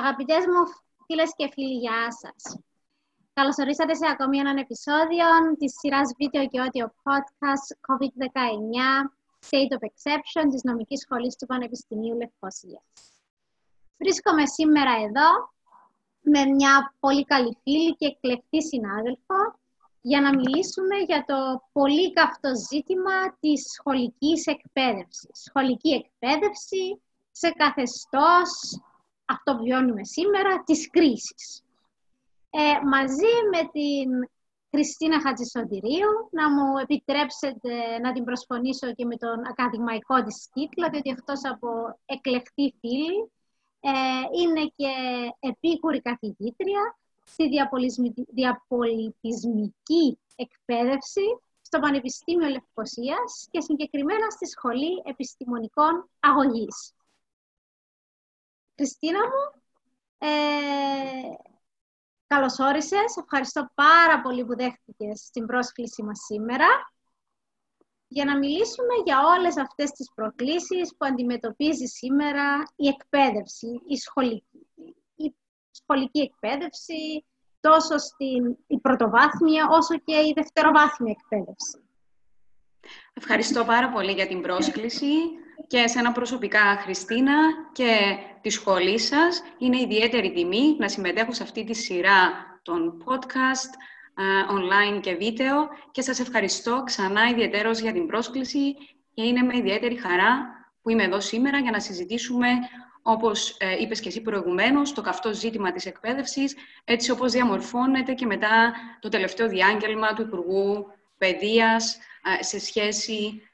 Αγαπητές μου φίλες και φίλοι, γεια σας. Καλώς ορίσατε σε ακόμη έναν επεισόδιο της σειράς βίντεο και audio podcast COVID-19 State of Exception της Νομικής Σχολής του Πανεπιστημίου Λευκοσίας. Βρίσκομαι σήμερα εδώ με μια πολύ καλή φίλη και εκλεκτή συνάδελφο για να μιλήσουμε για το πολύ καυτό ζήτημα της σχολικής εκπαίδευσης. Σχολική εκπαίδευση σε καθεστώς αυτό που βιώνουμε σήμερα, της κρίσης. Ε, μαζί με την Χριστίνα Χατζησοντηρίου, να μου επιτρέψετε να την προσφωνήσω και με τον ακαδημαϊκό της τίτλο, διότι αυτός από εκλεκτή φίλη ε, είναι και επίκουρη καθηγήτρια στη διαπολιτισμική εκπαίδευση στο Πανεπιστήμιο Λευκοσίας και συγκεκριμένα στη Σχολή Επιστημονικών Αγωγής. Χριστίνα μου, ε, καλώς όρισες. Ευχαριστώ πάρα πολύ που δέχτηκες την πρόσκληση μας σήμερα για να μιλήσουμε για όλες αυτές τις προκλήσεις που αντιμετωπίζει σήμερα η εκπαίδευση, η σχολική, η σχολική εκπαίδευση, τόσο στην η πρωτοβάθμια όσο και η δευτεροβάθμια εκπαίδευση. Ευχαριστώ πάρα πολύ για την πρόσκληση και εσένα προσωπικά, Χριστίνα, και τη σχολή σας. Είναι ιδιαίτερη τιμή να συμμετέχω σε αυτή τη σειρά των podcast, online και βίντεο και σας ευχαριστώ ξανά ιδιαίτερος για την πρόσκληση και είναι με ιδιαίτερη χαρά που είμαι εδώ σήμερα για να συζητήσουμε όπως ε, είπες και εσύ προηγουμένως, το καυτό ζήτημα της εκπαίδευσης, έτσι όπως διαμορφώνεται και μετά το τελευταίο διάγγελμα του Υπουργού Παιδείας σε σχέση ε,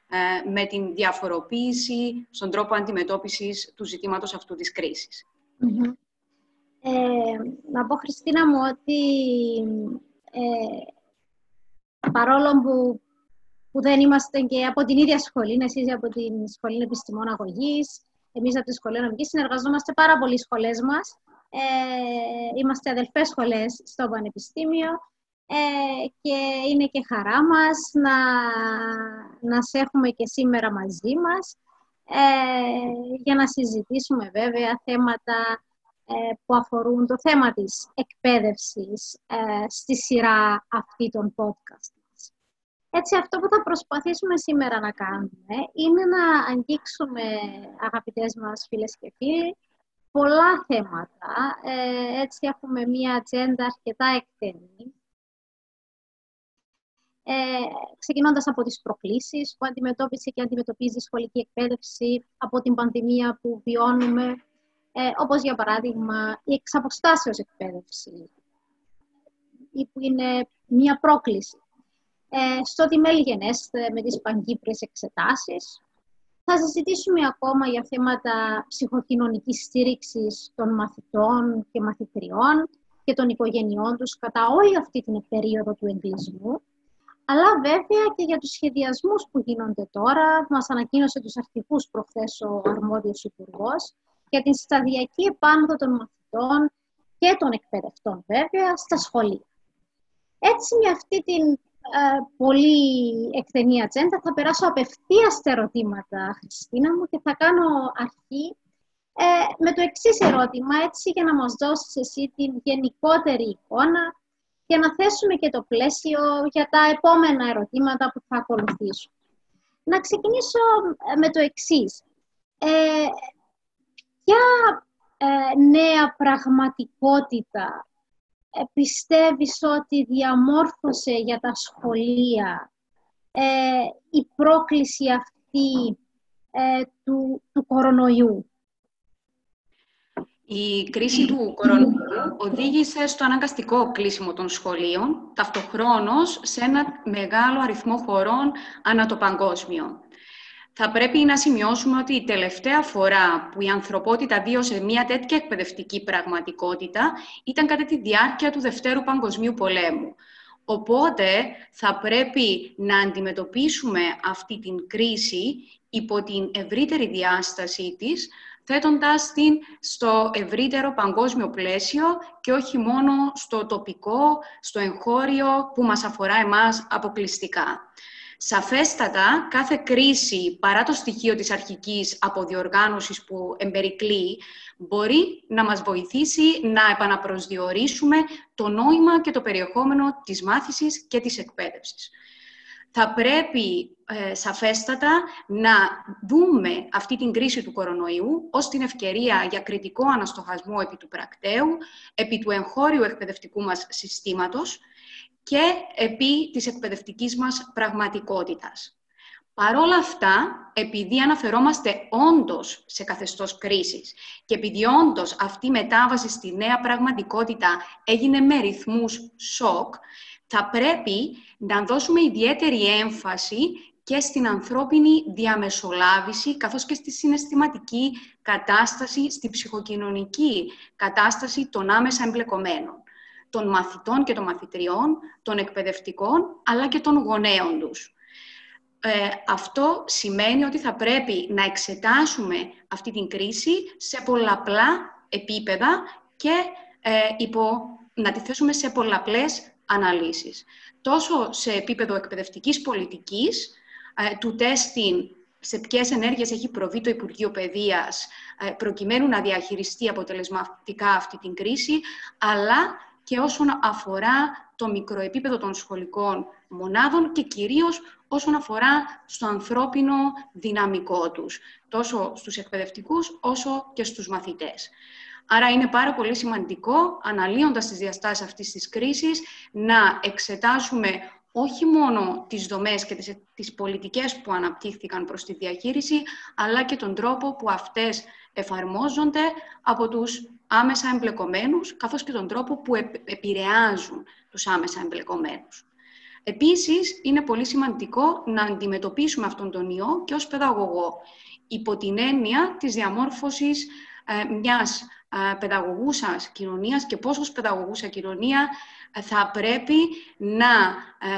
με την διαφοροποίηση στον τρόπο αντιμετώπισης του ζητήματος αυτού της κρίσης. Ε, να πω, Χριστίνα μου, ότι ε, παρόλο που, που δεν είμαστε και από την ίδια σχολή, εσείς από την Σχολή Επιστημών Αγωγής, εμείς από τη Σχολή Νομικής, συνεργαζόμαστε πάρα πολλοί σχολές μας. Ε, είμαστε αδελφές σχολές στο Πανεπιστήμιο ε, και είναι και χαρά μας να, να σε έχουμε και σήμερα μαζί μας ε, για να συζητήσουμε βέβαια θέματα ε, που αφορούν το θέμα της εκπαίδευσης στη σειρά αυτή των podcast μας. Έτσι, αυτό που θα προσπαθήσουμε σήμερα να κάνουμε είναι να αγγίξουμε, αγαπητές μας φίλες και φίλοι, πολλά θέματα. έτσι, έχουμε μία ατζέντα αρκετά εκτενή ε, ξεκινώντας από τις προκλήσεις που αντιμετώπισε και αντιμετωπίζει η σχολική εκπαίδευση από την πανδημία που βιώνουμε, ε, όπως για παράδειγμα η εξαποστάσεως εκπαίδευση, ή που είναι μία πρόκληση. Ε, στο τι γενέστε με τις παγκύπριες εξετάσεις. Θα συζητήσουμε ακόμα για θέματα ψυχοκοινωνικής στήριξης των μαθητών και μαθητριών και των οικογενειών τους κατά όλη αυτή την περίοδο του εγκλισμού αλλά βέβαια και για τους σχεδιασμούς που γίνονται τώρα. Μας ανακοίνωσε τους αρχικούς προχθές ο αρμόδιος υπουργός για την σταδιακή επάνωδο των μαθητών και των εκπαιδευτών βέβαια στα σχολεία. Έτσι με αυτή την ε, πολύ εκτενή ατζέντα θα περάσω απευθείας στα ερωτήματα, Χριστίνα μου, και θα κάνω αρχή ε, με το εξής ερώτημα, έτσι για να μας δώσεις εσύ την γενικότερη εικόνα και να θέσουμε και το πλαίσιο για τα επόμενα ερωτήματα που θα ακολουθήσουν. Να ξεκινήσω ε, με το εξής. Ε, ποια ε, νέα πραγματικότητα ε, πιστεύεις ότι διαμόρφωσε για τα σχολεία ε, η πρόκληση αυτή του, του κορονοϊού; Η κρίση του κορονοϊού οδήγησε στο αναγκαστικό κλείσιμο των σχολείων, ταυτοχρόνως σε ένα μεγάλο αριθμό χωρών ανά το παγκόσμιο. Θα πρέπει να σημειώσουμε ότι η τελευταία φορά που η ανθρωπότητα βίωσε μια τέτοια εκπαιδευτική πραγματικότητα ήταν κατά τη διάρκεια του Δευτέρου Παγκοσμίου Πολέμου. Οπότε θα πρέπει να αντιμετωπίσουμε αυτή την κρίση υπό την ευρύτερη διάστασή της, θέτοντας την στο ευρύτερο παγκόσμιο πλαίσιο και όχι μόνο στο τοπικό, στο εγχώριο που μας αφορά εμάς αποκλειστικά. Σαφέστατα, κάθε κρίση, παρά το στοιχείο της αρχικής αποδιοργάνωσης που εμπερικλεί, μπορεί να μας βοηθήσει να επαναπροσδιορίσουμε το νόημα και το περιεχόμενο της μάθησης και της εκπαίδευσης. Θα πρέπει ε, σαφέστατα να δούμε αυτή την κρίση του κορονοϊού ως την ευκαιρία για κριτικό αναστοχασμό επί του πρακτέου, επί του εγχώριου εκπαιδευτικού μας συστήματος, και επί της εκπαιδευτικής μας πραγματικότητας. Παρόλα αυτά, επειδή αναφερόμαστε όντως σε καθεστώς κρίσης και επειδή όντως αυτή η μετάβαση στη νέα πραγματικότητα έγινε με ρυθμούς σοκ, θα πρέπει να δώσουμε ιδιαίτερη έμφαση και στην ανθρώπινη διαμεσολάβηση, καθώς και στη συναισθηματική κατάσταση, στη ψυχοκοινωνική κατάσταση των άμεσα εμπλεκομένων των μαθητών και των μαθητριών, των εκπαιδευτικών, αλλά και των γονέων τους. Ε, αυτό σημαίνει ότι θα πρέπει να εξετάσουμε αυτή την κρίση σε πολλαπλά επίπεδα και ε, υπό, να τη θέσουμε σε πολλαπλές αναλύσεις. Τόσο σε επίπεδο εκπαιδευτικής πολιτικής, ε, του τέστην σε ποιες ενέργειες έχει προβεί το Υπουργείο Παιδείας ε, προκειμένου να διαχειριστεί αποτελεσματικά αυτή την κρίση, αλλά και όσον αφορά το μικροεπίπεδο των σχολικών μονάδων και κυρίως όσον αφορά στο ανθρώπινο δυναμικό τους, τόσο στους εκπαιδευτικούς όσο και στους μαθητές. Άρα είναι πάρα πολύ σημαντικό, αναλύοντας τις διαστάσεις αυτής της κρίσης, να εξετάσουμε όχι μόνο τις δομές και τις, τις πολιτικές που αναπτύχθηκαν προς τη διαχείριση, αλλά και τον τρόπο που αυτές εφαρμόζονται από τους άμεσα εμπλεκομένους, καθώς και τον τρόπο που επηρεάζουν τους άμεσα εμπλεκομένους. Επίσης, είναι πολύ σημαντικό να αντιμετωπίσουμε αυτόν τον ιό και ως παιδαγωγό, υπό την έννοια της διαμόρφωσης ε, μιας ε, παιδαγωγούσας κοινωνίας και πώς ως παιδαγωγούσα κοινωνία ε, θα πρέπει να ε,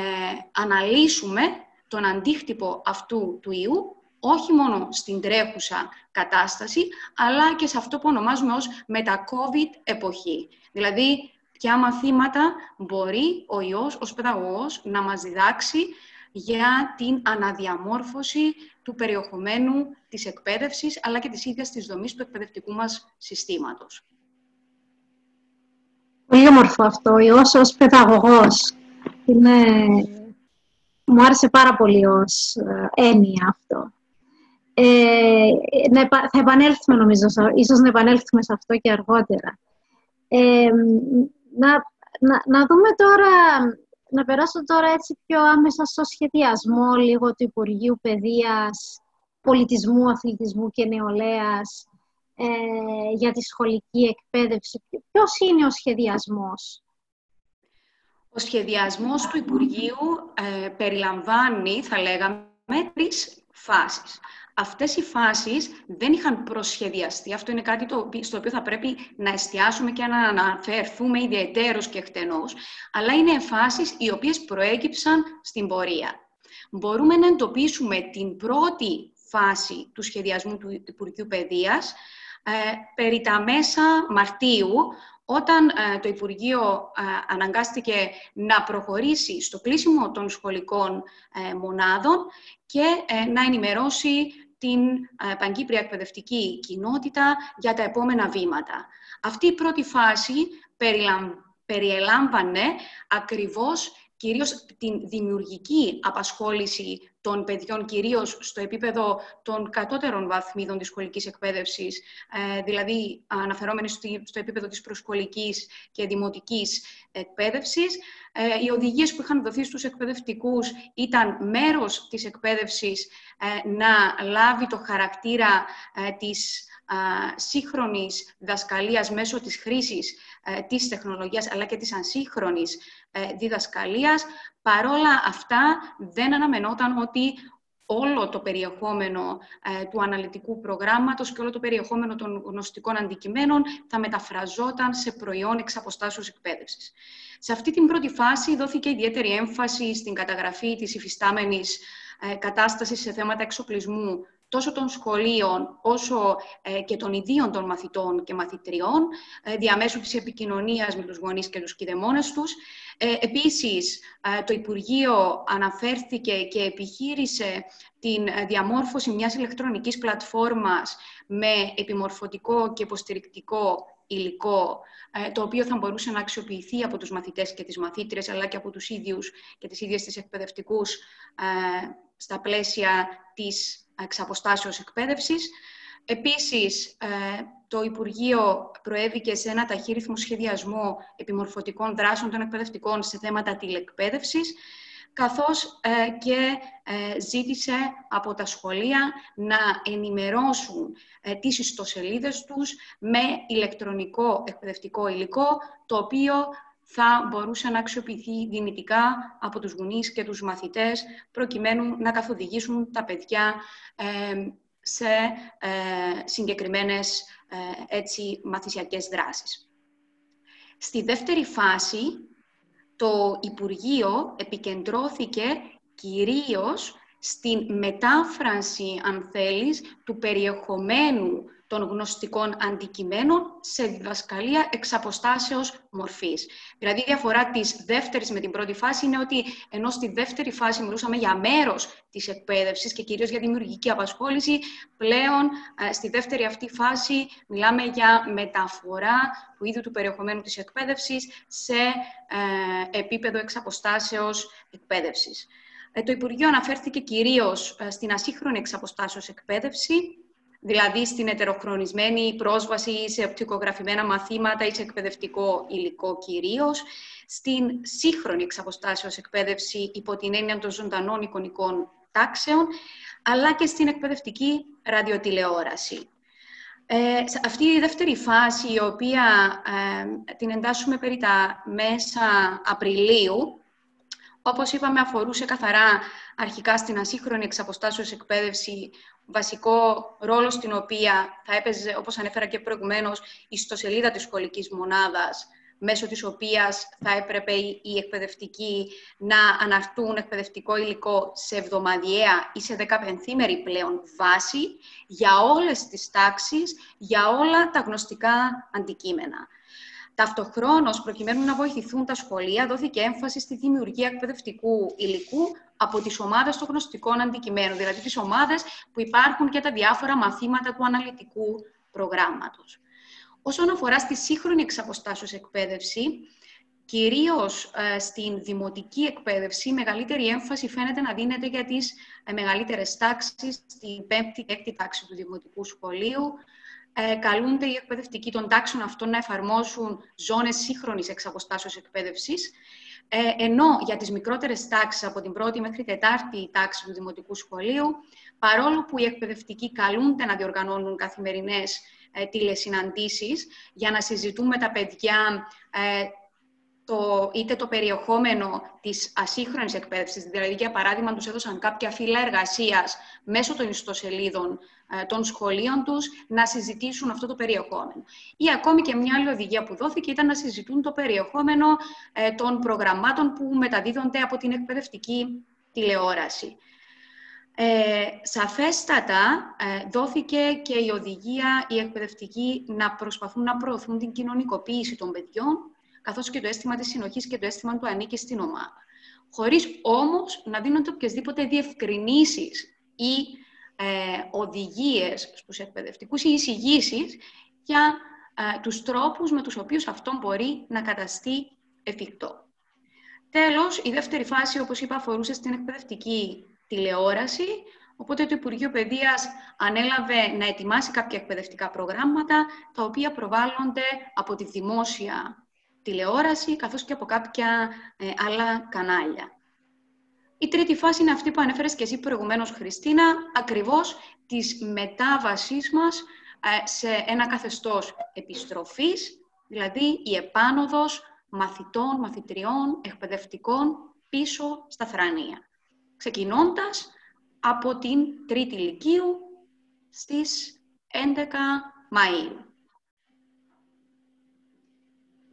αναλύσουμε τον αντίκτυπο αυτού του ιού όχι μόνο στην τρέχουσα κατάσταση, αλλά και σε αυτό που ονομάζουμε ως μετα-COVID εποχή. Δηλαδή, ποια μαθήματα μπορεί ο ιός ως παιδαγωγός να μας διδάξει για την αναδιαμόρφωση του περιεχομένου της εκπαίδευσης, αλλά και της ίδιας της δομής του εκπαιδευτικού μας συστήματος. Πολύ όμορφο αυτό, ιός ως παιδαγωγός. Είναι... Μου άρεσε πάρα πολύ ως ε, έννοια αυτό. Ε, θα επανέλθουμε νομίζω, ίσως να επανέλθουμε σε αυτό και αργότερα. Ε, να, να, να δούμε τώρα, να περάσω τώρα έτσι πιο άμεσα στο σχεδιασμό λίγο του Υπουργείου Παιδείας, Πολιτισμού, Αθλητισμού και Νεολαίας ε, για τη σχολική εκπαίδευση. Ποιος είναι ο σχεδιασμός; Ο σχεδιασμός του Υπουργείου ε, περιλαμβάνει, θα λέγαμε, τρεις φάσεις αυτές οι φάσεις δεν είχαν προσχεδιαστεί. Αυτό είναι κάτι το, στο οποίο θα πρέπει να εστιάσουμε και να αναφερθούμε ιδιαιτέρως και εκτενώς, αλλά είναι φάσεις οι οποίες προέκυψαν στην πορεία. Μπορούμε να εντοπίσουμε την πρώτη φάση του σχεδιασμού του Υπουργείου Παιδείας ε, περί τα μέσα Μαρτίου, όταν ε, το Υπουργείο ε, αναγκάστηκε να προχωρήσει στο κλείσιμο των σχολικών ε, μονάδων και να ενημερώσει την παγκύπρια εκπαιδευτική κοινότητα για τα επόμενα βήματα. Αυτή η πρώτη φάση περιελάμβανε ακριβώς κυρίως την δημιουργική απασχόληση των παιδιών, κυρίως στο επίπεδο των κατώτερων βαθμίδων της σχολικής εκπαίδευσης, ε, δηλαδή αναφερόμενοι στο επίπεδο της προσχολικής και δημοτικής εκπαίδευσης. Ε, οι οδηγίες που είχαν δοθεί στους εκπαιδευτικούς ήταν μέρος της εκπαίδευσης ε, να λάβει το χαρακτήρα της σύγχρονης δασκαλίας μέσω της χρήσης ε, της τεχνολογίας αλλά και της ασύγχρονης ε, διδασκαλίας. Παρόλα αυτά δεν αναμενόταν ότι όλο το περιεχόμενο ε, του αναλυτικού προγράμματος και όλο το περιεχόμενο των γνωστικών αντικειμένων θα μεταφραζόταν σε προϊόν εξ αποστάσεως εκπαίδευσης. Σε αυτή την πρώτη φάση δόθηκε ιδιαίτερη έμφαση στην καταγραφή της υφιστάμενης κατάστασης σε θέματα εξοπλισμού τόσο των σχολείων όσο ε, και των ιδίων των μαθητών και μαθητριών ε, διαμέσου της επικοινωνίας με τους γονείς και τους κηδεμόνες τους. Ε, επίσης, το Υπουργείο αναφέρθηκε και επιχείρησε την διαμόρφωση μιας ηλεκτρονικής πλατφόρμας με επιμορφωτικό και υποστηρικτικό υλικό, το οποίο θα μπορούσε να αξιοποιηθεί από τους μαθητές και τις μαθήτριες, αλλά και από τους ίδιους και τις ίδιες τις εκπαιδευτικούς στα πλαίσια της εξαποστάσεως εκπαίδευσης. Επίσης, ε, το Υπουργείο προέβηκε σε ένα ταχύρυθμο σχεδιασμό επιμορφωτικών δράσεων των εκπαιδευτικών σε θέματα τηλεκπαίδευσης, καθώς ε, και ε, ζήτησε από τα σχολεία να ενημερώσουν τις ιστοσελίδες τους με ηλεκτρονικό εκπαιδευτικό υλικό, το οποίο θα μπορούσε να αξιοποιηθεί δυνητικά από τους γονείς και τους μαθητές, προκειμένου να καθοδηγήσουν τα παιδιά σε ε, συγκεκριμένες ε, έτσι, μαθησιακές δράσεις. Στη δεύτερη φάση, το Υπουργείο επικεντρώθηκε κυρίως στην μετάφραση, αν θέλεις, του περιεχομένου των γνωστικών αντικειμένων σε διδασκαλία εξ αποστάσεως μορφής. Δηλαδή, η διαφορά της δεύτερης με την πρώτη φάση είναι ότι ενώ στη δεύτερη φάση μιλούσαμε για μέρος της εκπαίδευσης και κυρίως για δημιουργική απασχόληση, πλέον ε, στη δεύτερη αυτή φάση μιλάμε για μεταφορά του ίδιου του περιεχομένου της εκπαίδευσης σε ε, επίπεδο εξ αποστάσεως εκπαίδευσης. Ε, το Υπουργείο αναφέρθηκε κυρίως στην ασύγχρονη εξ αποστάσεως εκπαίδευση, δηλαδή στην ετεροχρονισμένη πρόσβαση σε οπτικογραφημένα μαθήματα ή σε εκπαιδευτικό υλικό κυρίως, στην σύγχρονη εξαποστάσεως εκπαίδευση υπό την έννοια των ζωντανών εικονικών τάξεων, αλλά και στην εκπαιδευτική ραδιοτηλεόραση. Ε, αυτή η δεύτερη φάση, η οποία ε, την εντάσσουμε περί τα μέσα Απριλίου, όπως είπαμε, αφορούσε καθαρά αρχικά στην ασύγχρονη εξαποστάσεως εκπαίδευση βασικό ρόλο στην οποία θα έπαιζε, όπως ανέφερα και προηγουμένως, η ιστοσελίδα της σχολικής μονάδας, μέσω της οποίας θα έπρεπε οι εκπαιδευτικοί να αναρτούν εκπαιδευτικό υλικό σε εβδομαδιαία ή σε δεκαπενθήμερη πλέον βάση για όλες τις τάξεις, για όλα τα γνωστικά αντικείμενα. Ταυτοχρόνως, προκειμένου να βοηθηθούν τα σχολεία, δόθηκε έμφαση στη δημιουργία εκπαιδευτικού υλικού από τις ομάδες των γνωστικών αντικειμένων, δηλαδή τις ομάδες που υπάρχουν και τα διάφορα μαθήματα του αναλυτικού προγράμματος. Όσον αφορά στη σύγχρονη εξαποστάσεως εκπαίδευση, κυρίως ε, στην δημοτική εκπαίδευση, μεγαλύτερη έμφαση φαίνεται να δίνεται για τις ε, μεγαλύτερες τάξεις, στην πέμπτη και έκτη τάξη του δημοτικού σχολείου, ε, καλούνται οι εκπαιδευτικοί των τάξεων αυτών να εφαρμόσουν ζώνες σύγχρονης εξαποστάσεως εκπαίδευσης, ε, ενώ για τις μικρότερες τάξεις, από την πρώτη μέχρι τετάρτη τάξη του Δημοτικού Σχολείου, παρόλο που οι εκπαιδευτικοί καλούνται να διοργανώνουν καθημερινές ε, τηλεσυναντήσεις για να συζητούν με τα παιδιά ε, το, είτε το περιεχόμενο της ασύγχρονης εκπαίδευσης, δηλαδή για παράδειγμα τους έδωσαν κάποια φύλλα εργασίας μέσω των ιστοσελίδων ε, των σχολείων τους να συζητήσουν αυτό το περιεχόμενο. Ή ακόμη και μια άλλη οδηγία που δόθηκε ήταν να συζητούν το περιεχόμενο ε, των προγραμμάτων που μεταδίδονται από την εκπαιδευτική τηλεόραση. Ε, σαφέστατα ε, δόθηκε και η οδηγία οι εκπαιδευτικοί να προσπαθούν να προωθούν την κοινωνικοποίηση των παιδιών, καθώς και το αίσθημα της συνοχής και το αίσθημα του ανήκει στην ομάδα. Χωρίς όμως να δίνονται οποιασδήποτε διευκρινήσεις ή ε, οδηγίες στους εκπαιδευτικούς ή εισηγήσεις για ε, τους τρόπους με τους οποίους αυτό μπορεί να καταστεί εφικτό. Τέλος, η δεύτερη φάση, όπως είπα, αφορούσε στην εκπαιδευτική τηλεόραση, οπότε το Υπουργείο Παιδείας ανέλαβε να ετοιμάσει κάποια εκπαιδευτικά προγράμματα, τα οποία προβάλλονται από τη δημόσια τηλεόραση, καθώς και από κάποια ε, άλλα κανάλια. Η τρίτη φάση είναι αυτή που ανέφερες και εσύ προηγουμένως, Χριστίνα, ακριβώς της μετάβασής μας ε, σε ένα καθεστώς επιστροφής, δηλαδή η επάνωδος μαθητών, μαθητριών, εκπαιδευτικών πίσω στα θρανία. Ξεκινώντας από την τρίτη ηλικίου στις 11 Μαΐου.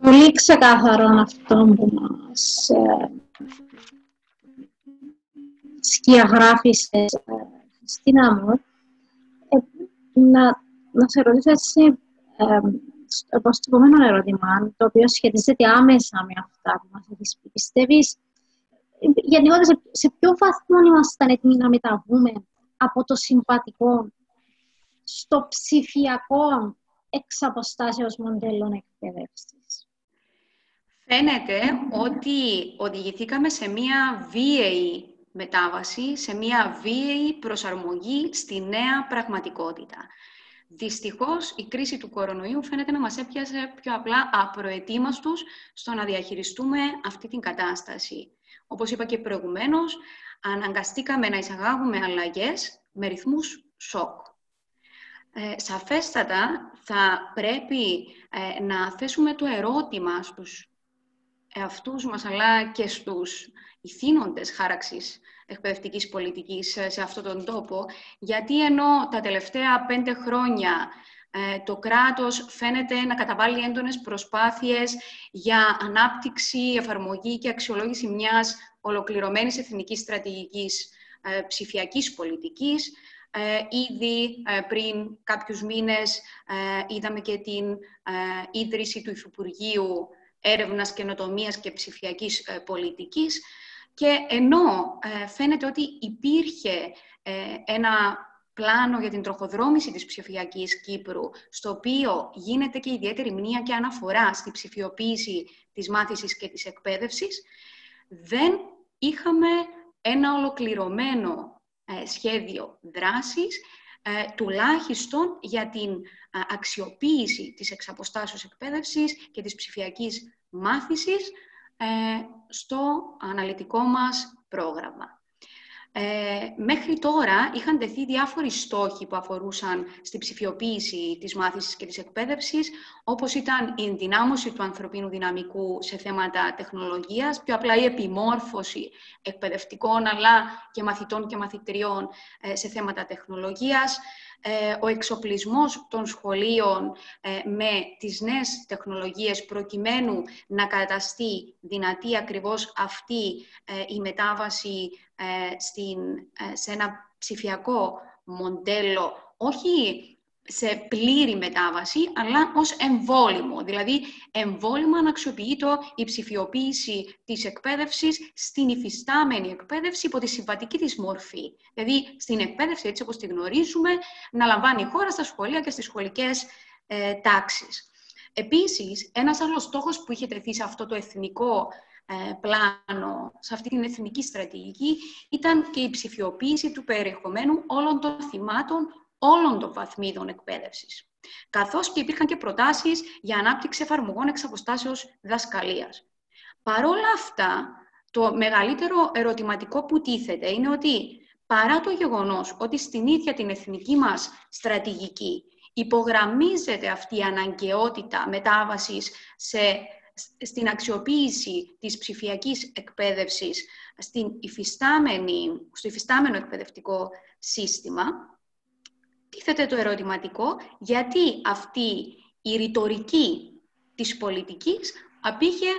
Πολύ ξεκάθαρο αυτό που μας ε, σκιαγράφησες, Χριστίνα μου. να, να σε ρωτήσω έτσι, ε, στο επόμενο ερώτημα, το οποίο σχετίζεται άμεσα με αυτά που μας έχεις πει. Πιστεύεις, γενικότερα, σε, σε ποιο βαθμό ήμασταν έτοιμοι να μεταβούμε από το συμβατικό στο ψηφιακό εξ αποστάσεως μοντέλων εκπαίδευσης; Φαίνεται ότι οδηγηθήκαμε σε μία βίαιη μετάβαση, σε μία βίαιη προσαρμογή στη νέα πραγματικότητα. Δυστυχώς, η κρίση του κορονοϊού φαίνεται να μας έπιασε πιο απλά απροετοίμαστους στο να διαχειριστούμε αυτή την κατάσταση. Όπως είπα και προηγουμένως, αναγκαστήκαμε να εισαγάγουμε αλλαγές με ρυθμούς σοκ. Ε, σαφέστατα θα πρέπει ε, να θέσουμε το ερώτημα στους εαυτούς μας αλλά και στους ηθήνοντες χάραξης εκπαιδευτικής πολιτικής σε αυτόν τον τόπο, γιατί ενώ τα τελευταία πέντε χρόνια ε, το κράτος φαίνεται να καταβάλει έντονες προσπάθειες για ανάπτυξη, εφαρμογή και αξιολόγηση μιας ολοκληρωμένης εθνικής στρατηγικής ε, ψηφιακής πολιτικής. Ε, ήδη πριν κάποιους μήνες είδαμε και την ίδρυση του Υφυπουργείου Έρευνας, Καινοτομίας και Ψηφιακής Πολιτικής. Και ενώ φαίνεται ότι υπήρχε ένα πλάνο για την τροχοδρόμηση της ψηφιακής Κύπρου, στο οποίο γίνεται και ιδιαίτερη μνήμα και αναφορά στη ψηφιοποίηση της μάθησης και της εκπαίδευσης, δεν είχαμε ένα ολοκληρωμένο ε, σχέδιο δράσης, ε, τουλάχιστον για την ε, αξιοποίηση της εξαποστάσεως εκπαίδευσης και της ψηφιακής μάθησης στο αναλυτικό μας πρόγραμμα. Ε, μέχρι τώρα είχαν τεθεί διάφοροι στόχοι που αφορούσαν στη ψηφιοποίηση της μάθησης και της εκπαίδευσης, όπως ήταν η ενδυνάμωση του ανθρωπίνου δυναμικού σε θέματα τεχνολογίας, πιο απλά η επιμόρφωση εκπαιδευτικών αλλά και μαθητών και μαθητριών ε, σε θέματα τεχνολογίας, ε, ο εξοπλισμός των σχολείων ε, με τις νέες τεχνολογίες προκειμένου να καταστεί δυνατή ακριβώς αυτή ε, η μετάβαση στην, σε ένα ψηφιακό μοντέλο, όχι σε πλήρη μετάβαση, αλλά ως εμβόλυμο. Δηλαδή, εμβόλυμα να αξιοποιείται η ψηφιοποίηση της εκπαίδευσης στην υφιστάμενη εκπαίδευση υπό τη συμβατική της μορφή. Δηλαδή, στην εκπαίδευση, έτσι όπως τη γνωρίζουμε, να λαμβάνει η χώρα στα σχολεία και στις σχολικές ε, τάξεις. Επίσης, ένας άλλος στόχος που είχε τεθεί σε αυτό το εθνικό ε, πλάνο, σε αυτή την εθνική στρατηγική, ήταν και η ψηφιοποίηση του περιεχομένου όλων των θυμάτων όλων των βαθμίδων εκπαίδευσης. Καθώς και υπήρχαν και προτάσεις για ανάπτυξη εφαρμογών εξ αποστάσεως δασκαλίας. Παρόλα αυτά, το μεγαλύτερο ερωτηματικό που τίθεται είναι ότι παρά το γεγονός ότι στην ίδια την εθνική μας στρατηγική υπογραμμίζεται αυτή η αναγκαιότητα μετάβασης σε, στην αξιοποίηση της ψηφιακής εκπαίδευσης στην στο υφιστάμενο εκπαιδευτικό σύστημα, τίθεται το ερωτηματικό γιατί αυτή η ρητορική της πολιτικής απήχε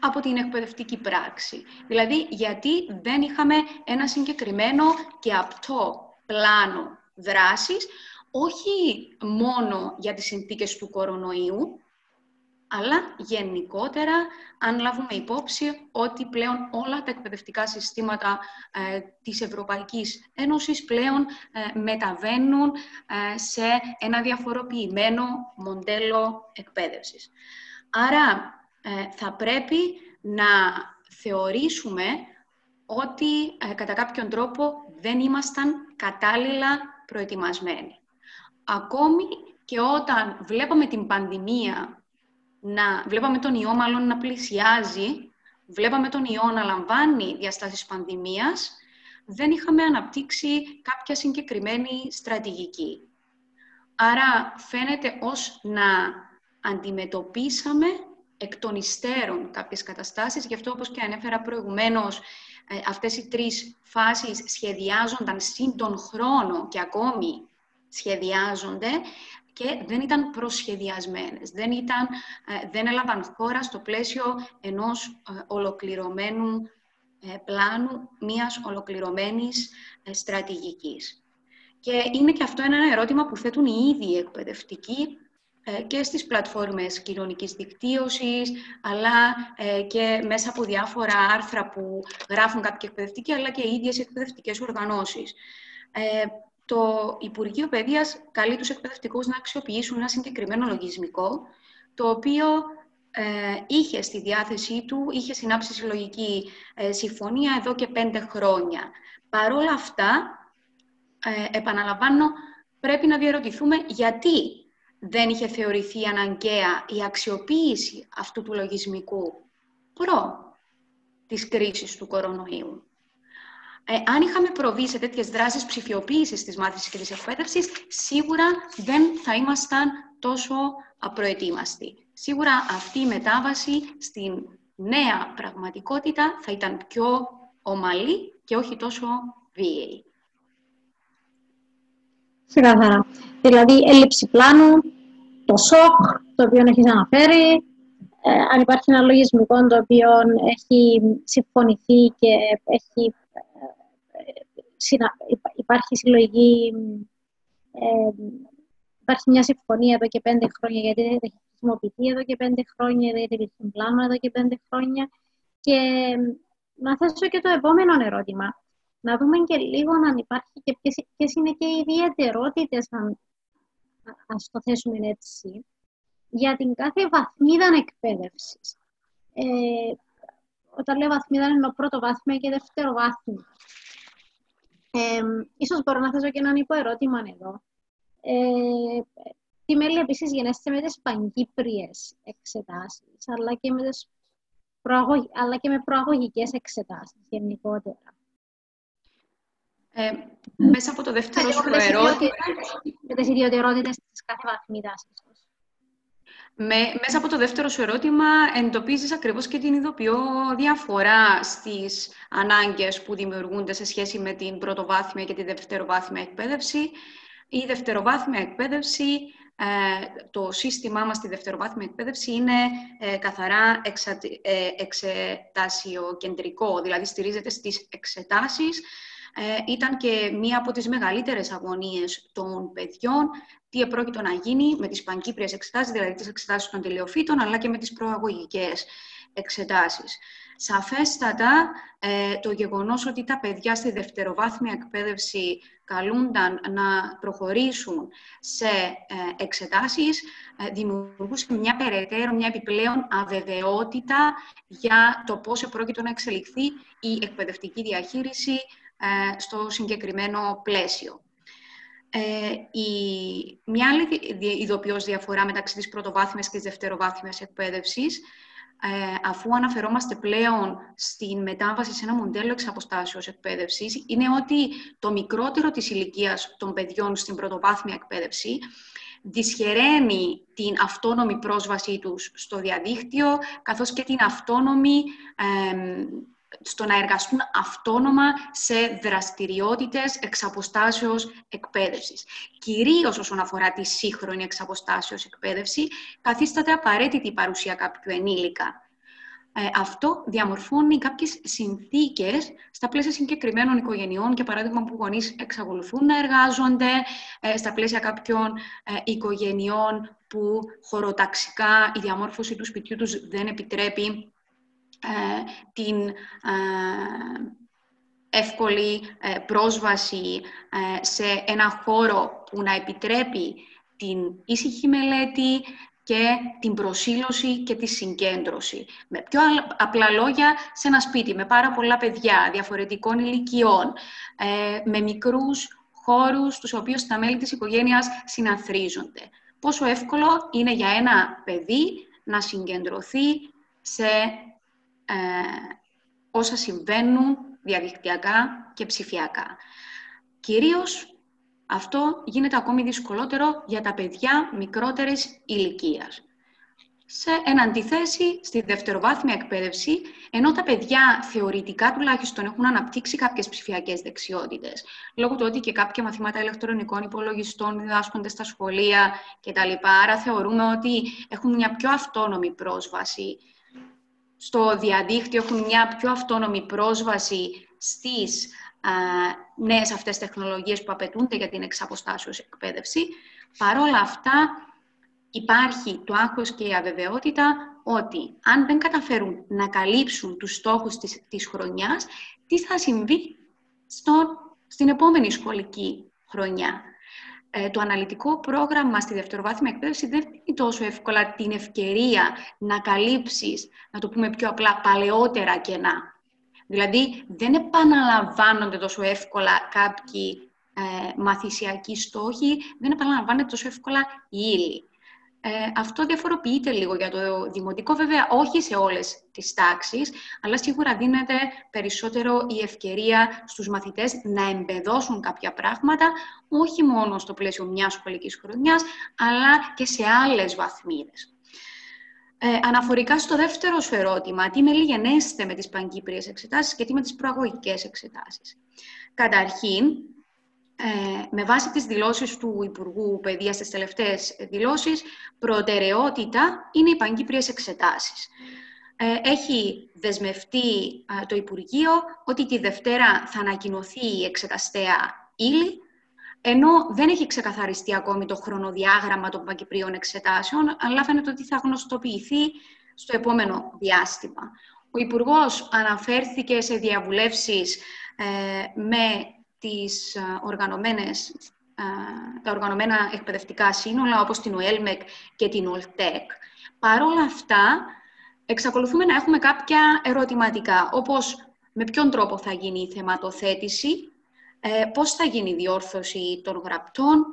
από την εκπαιδευτική πράξη. Δηλαδή, γιατί δεν είχαμε ένα συγκεκριμένο και απτό πλάνο δράσης, όχι μόνο για τις συνθήκες του κορονοϊού, αλλά γενικότερα αν λάβουμε υπόψη ότι πλέον όλα τα εκπαιδευτικά συστήματα ε, της Ευρωπαϊκής Ένωσης πλέον ε, μεταβαίνουν ε, σε ένα διαφοροποιημένο μοντέλο εκπαίδευσης. Άρα θα πρέπει να θεωρήσουμε ότι κατά κάποιον τρόπο δεν ήμασταν κατάλληλα προετοιμασμένοι. Ακόμη και όταν βλέπαμε την πανδημία να βλέπαμε τον ιό μάλλον να πλησιάζει, βλέπαμε τον ιό να λαμβάνει διαστάσεις πανδημίας, δεν είχαμε αναπτύξει κάποια συγκεκριμένη στρατηγική. Άρα φαίνεται ως να αντιμετωπίσαμε εκ των υστέρων κάποιες καταστάσεις. Γι' αυτό, όπως και ανέφερα προηγουμένως, ε, αυτές οι τρεις φάσεις σχεδιάζονταν σύν τον χρόνο και ακόμη σχεδιάζονται και δεν ήταν προσχεδιασμένες, δεν, ήταν, ε, δεν έλαβαν χώρα στο πλαίσιο ενός ε, ολοκληρωμένου ε, πλάνου, μιας ολοκληρωμένης στρατηγικής. Και είναι και αυτό ένα ερώτημα που θέτουν οι ίδιοι εκπαιδευτικοί ε, και στις πλατφόρμες κοινωνικής δικτύωσης, αλλά ε, και μέσα από διάφορα άρθρα που γράφουν κάποιοι εκπαιδευτικοί, αλλά και οι ίδιες εκπαιδευτικές οργανώσεις. Ε, το Υπουργείο Παιδείας καλεί τους εκπαιδευτικούς να αξιοποιήσουν ένα συγκεκριμένο λογισμικό, το οποίο ε, είχε στη διάθεσή του, είχε συνάψει συλλογική ε, συμφωνία εδώ και πέντε χρόνια. Παρόλα αυτά, ε, επαναλαμβάνω, πρέπει να διαρωτηθούμε γιατί δεν είχε θεωρηθεί αναγκαία η αξιοποίηση αυτού του λογισμικού προ της κρίσης του κορονοϊού. Ε, αν είχαμε προβεί σε τέτοιες δράσεις ψηφιοποίησης της μάθησης και της εκπαίδευσης, σίγουρα δεν θα ήμασταν τόσο απροετοίμαστοι. Σίγουρα αυτή η μετάβαση στην νέα πραγματικότητα θα ήταν πιο ομαλή και όχι τόσο βίαιη. Ξεκάθαρα. Δηλαδή, έλλειψη πλάνου, το σοκ το οποίο έχεις αναφέρει, ε, αν υπάρχει ένα λογισμικό το οποίο έχει συμφωνηθεί και έχει, ε, υπάρχει συλλογή, ε, υπάρχει μια συμφωνία εδώ και πέντε χρόνια γιατί δεν έχει χρησιμοποιηθεί εδώ και πέντε χρόνια, δεν έχει πλάνο εδώ και πέντε χρόνια. Και να θέσω και το επόμενο ερώτημα να δούμε και λίγο αν υπάρχει και ποιες, είναι και οι ιδιαιτερότητες, αν ας το θέσουμε έτσι, για την κάθε βαθμίδα εκπαίδευσης. Ε, όταν λέω βαθμίδα είναι το πρώτο βάθμιο και δεύτερο βάθμιο. Ε, ίσως μπορώ να θέσω και έναν υποερώτημα εδώ. Ε, τι μέλη επίσης γενέστε με τις παγκύπριες εξετάσεις, αλλά και με, τις αλλά και με προαγωγικές εξετάσεις γενικότερα. Ε, μέσα από το δεύτερο σου ερώτημα... Με τις ιδιωτερότητες της κάθε βαθμίδας. Με, μέσα από το δεύτερο σου ερώτημα εντοπίζεις ακριβώς και την ειδοποιώ διαφορά στις ανάγκες που δημιουργούνται σε σχέση με την πρωτοβάθμια και τη δευτεροβάθμια εκπαίδευση. Η δευτεροβάθμια εκπαίδευση, ε, το σύστημά μας στη δευτεροβάθμια εκπαίδευση είναι ε, καθαρά εξα, ε, εξετασιοκεντρικό, δηλαδή στηρίζεται στις εξετάσεις ε, ήταν και μία από τις μεγαλύτερες αγωνίες των παιδιών τι επρόκειτο να γίνει με τις πανκύπριες εξετάσεις, δηλαδή τις εξετάσεις των τελειοφύτων, αλλά και με τις προαγωγικές εξετάσεις. Σαφέστατα, ε, το γεγονός ότι τα παιδιά στη δευτεροβάθμια εκπαίδευση καλούνταν να προχωρήσουν σε ε, εξετάσεις, δημιουργούσε μια περαιτέρω, μια επιπλέον αβεβαιότητα για το πώς επρόκειτο να εξελιχθεί η εκπαιδευτική διαχείριση ε, στο συγκεκριμένο πλαίσιο. Ε, η, μια άλλη ειδοποιώς διαφορά μεταξύ της πρωτοβάθμιας και της δευτεροβάθμιας εκπαίδευσης, ε, αφού αναφερόμαστε πλέον στην μετάβαση σε ένα μοντέλο εξ αποστάσεως εκπαίδευσης, είναι ότι το μικρότερο της ηλικίας των παιδιών στην πρωτοβάθμια εκπαίδευση δυσχεραίνει την αυτόνομη πρόσβασή τους στο διαδίκτυο, καθώς και την αυτόνομη στο να εργαστούν αυτόνομα σε δραστηριότητες εξαποστάσεως εκπαίδευσης. Κυρίως όσον αφορά τη σύγχρονη εξαποστάσεως εκπαίδευση, καθίσταται απαραίτητη η παρουσία κάποιου ενήλικα. Ε, αυτό διαμορφώνει κάποιες συνθήκες στα πλαίσια συγκεκριμένων οικογενειών και παράδειγμα που γονείς εξακολουθούν να εργάζονται, ε, στα πλαίσια κάποιων ε, οικογενειών που χωροταξικά η διαμόρφωση του σπιτιού τους δεν επιτρέπει ε, την ε, εύκολη ε, πρόσβαση σε ένα χώρο που να επιτρέπει την ήσυχη μελέτη και την προσήλωση και τη συγκέντρωση. Με πιο απλά λόγια, σε ένα σπίτι με πάρα πολλά παιδιά διαφορετικών ηλικιών, με μικρούς χώρους τους οποίους τα μέλη της οικογένειας συναθρίζονται. Πόσο εύκολο είναι για ένα παιδί να συγκεντρωθεί σε ε, όσα συμβαίνουν διαδικτυακά και ψηφιακά. Κυρίως αυτό γίνεται ακόμη δυσκολότερο για τα παιδιά μικρότερης ηλικίας. Σε εναντιθέσει στη δευτεροβάθμια εκπαίδευση, ενώ τα παιδιά θεωρητικά τουλάχιστον έχουν αναπτύξει κάποιες ψηφιακές δεξιότητες, λόγω του ότι και κάποια μαθήματα ηλεκτρονικών υπολογιστών διδάσκονται στα σχολεία κτλ. Άρα θεωρούμε ότι έχουν μια πιο αυτόνομη πρόσβαση στο διαδίκτυο έχουν μια πιο αυτόνομη πρόσβαση στις νέες αυτές τεχνολογίες που απαιτούνται για την εξαποστάσεως εκπαίδευση. Παρόλα αυτά, υπάρχει το άγχος και η αβεβαιότητα ότι αν δεν καταφέρουν να καλύψουν τους στόχους της, της χρονιάς, τι θα συμβεί στο, στην επόμενη σχολική χρονιά. Ε, το αναλυτικό πρόγραμμα στη δευτεροβάθμια εκπαίδευση δεν δίνει τόσο εύκολα την ευκαιρία να καλύψεις, να το πούμε πιο απλά, παλαιότερα κενά. Δηλαδή, δεν επαναλαμβάνονται τόσο εύκολα κάποιοι ε, μαθησιακοί στόχοι, δεν επαναλαμβάνεται τόσο εύκολα η ύλη. Ε, αυτό διαφοροποιείται λίγο για το δημοτικό, βέβαια όχι σε όλες τις τάξεις, αλλά σίγουρα δίνεται περισσότερο η ευκαιρία στους μαθητές να εμπεδώσουν κάποια πράγματα, όχι μόνο στο πλαίσιο μιας σχολικής χρονιάς, αλλά και σε άλλες βαθμίδες. Ε, αναφορικά στο δεύτερο σου ερώτημα, τι με λιγενέστε με τις πανκύπριες εξετάσεις και τι με τις προαγωγικές εξετάσεις. Καταρχήν, ε, με βάση τις δηλώσεις του Υπουργού Παιδείας στις τελευταίες δηλώσεις, προτεραιότητα είναι οι πανκύπριες εξετάσεις. Ε, έχει δεσμευτεί ε, το Υπουργείο ότι τη Δευτέρα θα ανακοινωθεί η εξεταστέα ύλη, ενώ δεν έχει ξεκαθαριστεί ακόμη το χρονοδιάγραμμα των πανκυπρίων εξετάσεων, αλλά φαίνεται ότι θα γνωστοποιηθεί στο επόμενο διάστημα. Ο Υπουργός αναφέρθηκε σε διαβουλεύσεις με τις οργανωμένες, τα οργανωμένα εκπαιδευτικά σύνολα, όπως την ΟΕΛΜΕΚ και την ΟΛΤΕΚ. Παρ' όλα αυτά, εξακολουθούμε να έχουμε κάποια ερωτηματικά, όπως με ποιον τρόπο θα γίνει η θεματοθέτηση, ε, πώς θα γίνει η διόρθωση των γραπτών,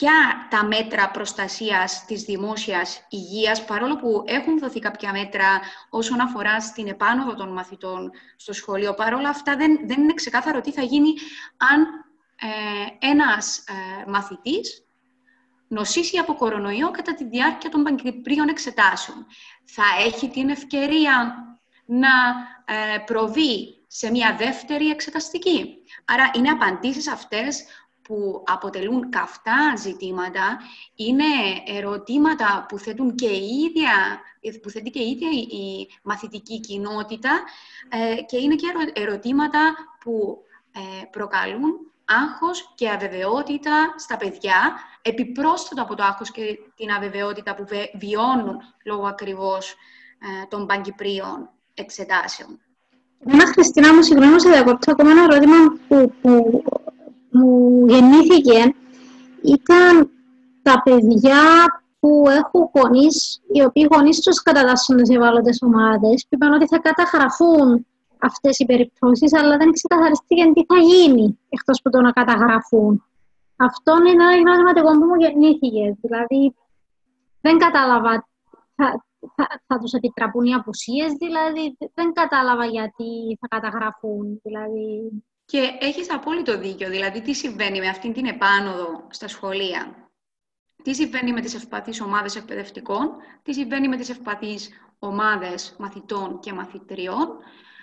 ποια τα μέτρα προστασίας της δημόσιας υγείας, παρόλο που έχουν δοθεί κάποια μέτρα όσον αφορά στην επάνωδο των μαθητών στο σχολείο, παρόλα αυτά δεν, δεν είναι ξεκάθαρο τι θα γίνει αν ε, ένας ε, μαθητής νοσήσει από κορονοϊό κατά τη διάρκεια των πανκυπρίων εξετάσεων. Θα έχει την ευκαιρία να ε, προβεί σε μια δεύτερη εξεταστική. Άρα είναι απαντήσεις αυτές που αποτελούν καυτά ζητήματα είναι ερωτήματα που θέτουν και η ίδια, που θέτει και η ίδια η μαθητική κοινότητα ε, και είναι και ερωτήματα που ε, προκαλούν άγχος και αβεβαιότητα στα παιδιά, επιπρόσθετα από το άγχος και την αβεβαιότητα που βιώνουν λόγω ακριβώς ε, των παγκυπρίων εξετάσεων. Εμένα, Χριστίνα, μου συγγνώμη σε διακόπτω ακόμα ένα ερώτημα που, που μου γεννήθηκε ήταν τα παιδιά που έχουν γονείς, οι οποίοι γονείς τους κατατάσσουν σε ευάλωτες ομάδες, που είπαν ότι θα καταγραφούν αυτές οι περιπτώσεις, αλλά δεν ξεκαθαριστήκε τι θα γίνει εκτός από το να καταγραφούν. Αυτό είναι ένα ερώτημα που μου γεννήθηκε. Δηλαδή, δεν κατάλαβα, θα, θα, θα τους επιτραπούν οι απουσίες, δηλαδή δεν κατάλαβα γιατί θα καταγραφούν. Δηλαδή, και έχεις απόλυτο δίκιο, δηλαδή τι συμβαίνει με αυτήν την επάνωδο στα σχολεία; Τι συμβαίνει με τις ευπαθείς ομάδες εκπαιδευτικών, τι συμβαίνει με τις ευπαθείς ομάδες μαθητών και μαθητριών;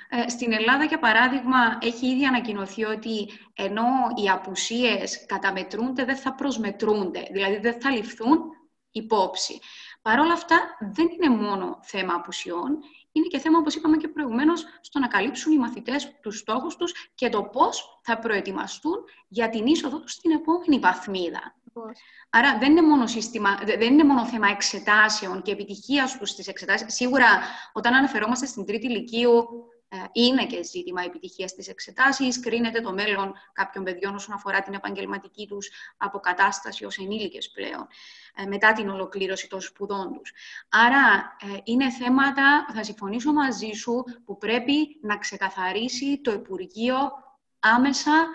Ε, στην Ελλάδα, για παράδειγμα, έχει ήδη ανακοινωθεί ότι ενώ οι απουσίες καταμετρούνται, δεν θα προσμετρούνται, δηλαδή δεν θα ληφθούν υπόψη. Παρ' όλα αυτά, δεν είναι μόνο θέμα απουσιών, είναι και θέμα, όπως είπαμε και προηγουμένως, στο να καλύψουν οι μαθητές τους στόχους τους και το πώς θα προετοιμαστούν για την είσοδο τους στην επόμενη βαθμίδα. Άρα δεν είναι, μόνο σύστημα, δεν είναι μόνο θέμα εξετάσεων και επιτυχίας τους στις εξετάσεις. Σίγουρα, όταν αναφερόμαστε στην τρίτη ηλικίου, ε, είναι και ζήτημα επιτυχίας της εξετάσεις, κρίνεται το μέλλον κάποιων παιδιών όσον αφορά την επαγγελματική τους αποκατάσταση ως ενήλικες πλέον, ε, μετά την ολοκλήρωση των σπουδών τους. Άρα ε, είναι θέματα, θα συμφωνήσω μαζί σου, που πρέπει να ξεκαθαρίσει το Υπουργείο άμεσα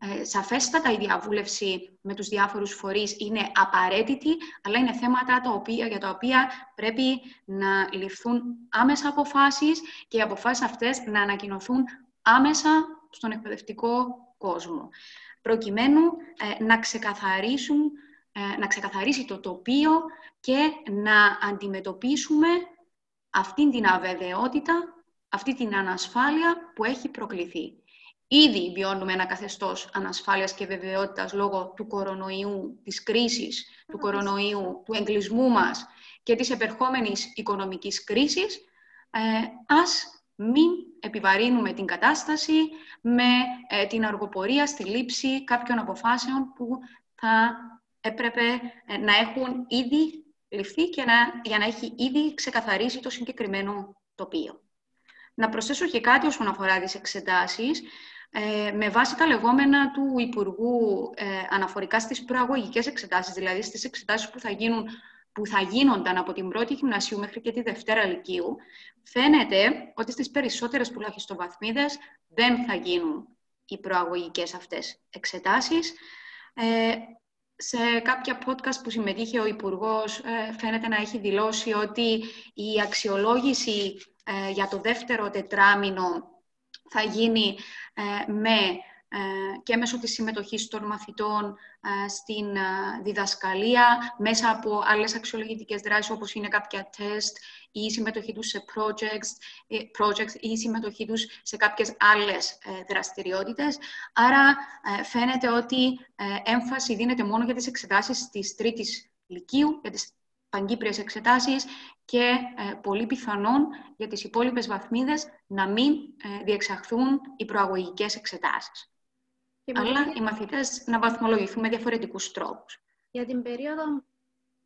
ε, σαφέστατα η διαβούλευση με τους διάφορους φορείς είναι απαραίτητη, αλλά είναι θέματα τα οποία, για τα οποία πρέπει να ληφθούν άμεσα αποφάσεις και οι αποφάσεις αυτές να ανακοινωθούν άμεσα στον εκπαιδευτικό κόσμο, προκειμένου ε, να, ξεκαθαρίσουν, ε, να ξεκαθαρίσει το τοπίο και να αντιμετωπίσουμε αυτή την αβεβαιότητα, αυτή την ανασφάλεια που έχει προκληθεί. Ήδη βιώνουμε ένα καθεστώς ανασφάλειας και βεβαιότητας λόγω του κορονοϊού, της κρίσης του κορονοϊού, του εγκλισμού μας και της επερχόμενης οικονομικής κρίσης. Ε, ας μην επιβαρύνουμε την κατάσταση με ε, την αργοπορία στη λήψη κάποιων αποφάσεων που θα έπρεπε ε, να έχουν ήδη ληφθεί και να, για να έχει ήδη ξεκαθαρίσει το συγκεκριμένο τοπίο. Να προσθέσω και κάτι όσον αφορά τις εξετάσεις. Ε, με βάση τα λεγόμενα του Υπουργού ε, αναφορικά στις προαγωγικές εξετάσεις, δηλαδή στις εξετάσεις που θα, γίνουν, που θα γίνονταν από την πρώτη γυμνασίου μέχρι και τη Δευτέρα Λυκείου, φαίνεται ότι στις περισσότερες τουλάχιστον βαθμίδες δεν θα γίνουν οι προαγωγικές αυτές εξετάσεις. Ε, σε κάποια podcast που συμμετείχε ο Υπουργός ε, φαίνεται να έχει δηλώσει ότι η αξιολόγηση ε, για το δεύτερο τετράμινο θα γίνει ε, με και μέσω της συμμετοχής των μαθητών στην διδασκαλία, μέσα από άλλες αξιολογητικές δράσεις όπως είναι κάποια τεστ ή η συμμετοχή τους σε projects, projects ή η συμμετοχή τους σε κάποιες άλλες δραστηριότητες. Άρα φαίνεται ότι έμφαση δίνεται μόνο για τις εξετάσεις της τρίτης λυκείου, για τις παγκύπριες εξετάσεις και ε, πολύ πιθανόν για τις υπόλοιπες βαθμίδες να μην ε, διεξαχθούν οι προαγωγικές εξετάσεις. Αλλά οι μαθητές να βαθμολογηθούν με διαφορετικούς τρόπους. Για την περίοδο,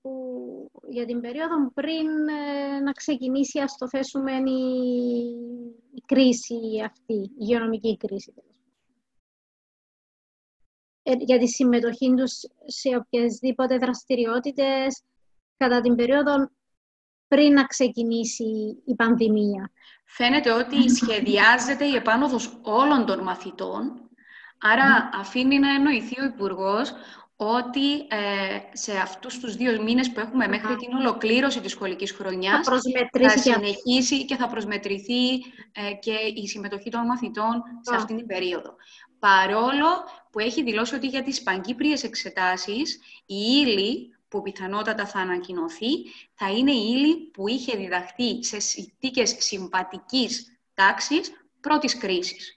που, για την περίοδο πριν ε, να ξεκινήσει, ας το θέσουμε, η, κρίση αυτή, η υγειονομική κρίση. για τη συμμετοχή τους σε οποιασδήποτε δραστηριότητες κατά την περίοδο πριν να ξεκινήσει η πανδημία. Φαίνεται ότι σχεδιάζεται η επάνωδος όλων των μαθητών, άρα αφήνει να εννοηθεί ο υπουργός ότι ε, σε αυτούς τους δύο μήνες που έχουμε μέχρι την ολοκλήρωση της σχολικής χρονιάς θα, θα συνεχίσει και θα προσμετρηθεί ε, και η συμμετοχή των μαθητών σε αυτήν την περίοδο. Παρόλο που έχει δηλώσει ότι για τις παγκύπριες εξετάσεις η ύλη που πιθανότατα θα ανακοινωθεί, θα είναι η ύλη που είχε διδαχθεί σε συνθήκες συμπατικής τάξης πρώτης κρίσης.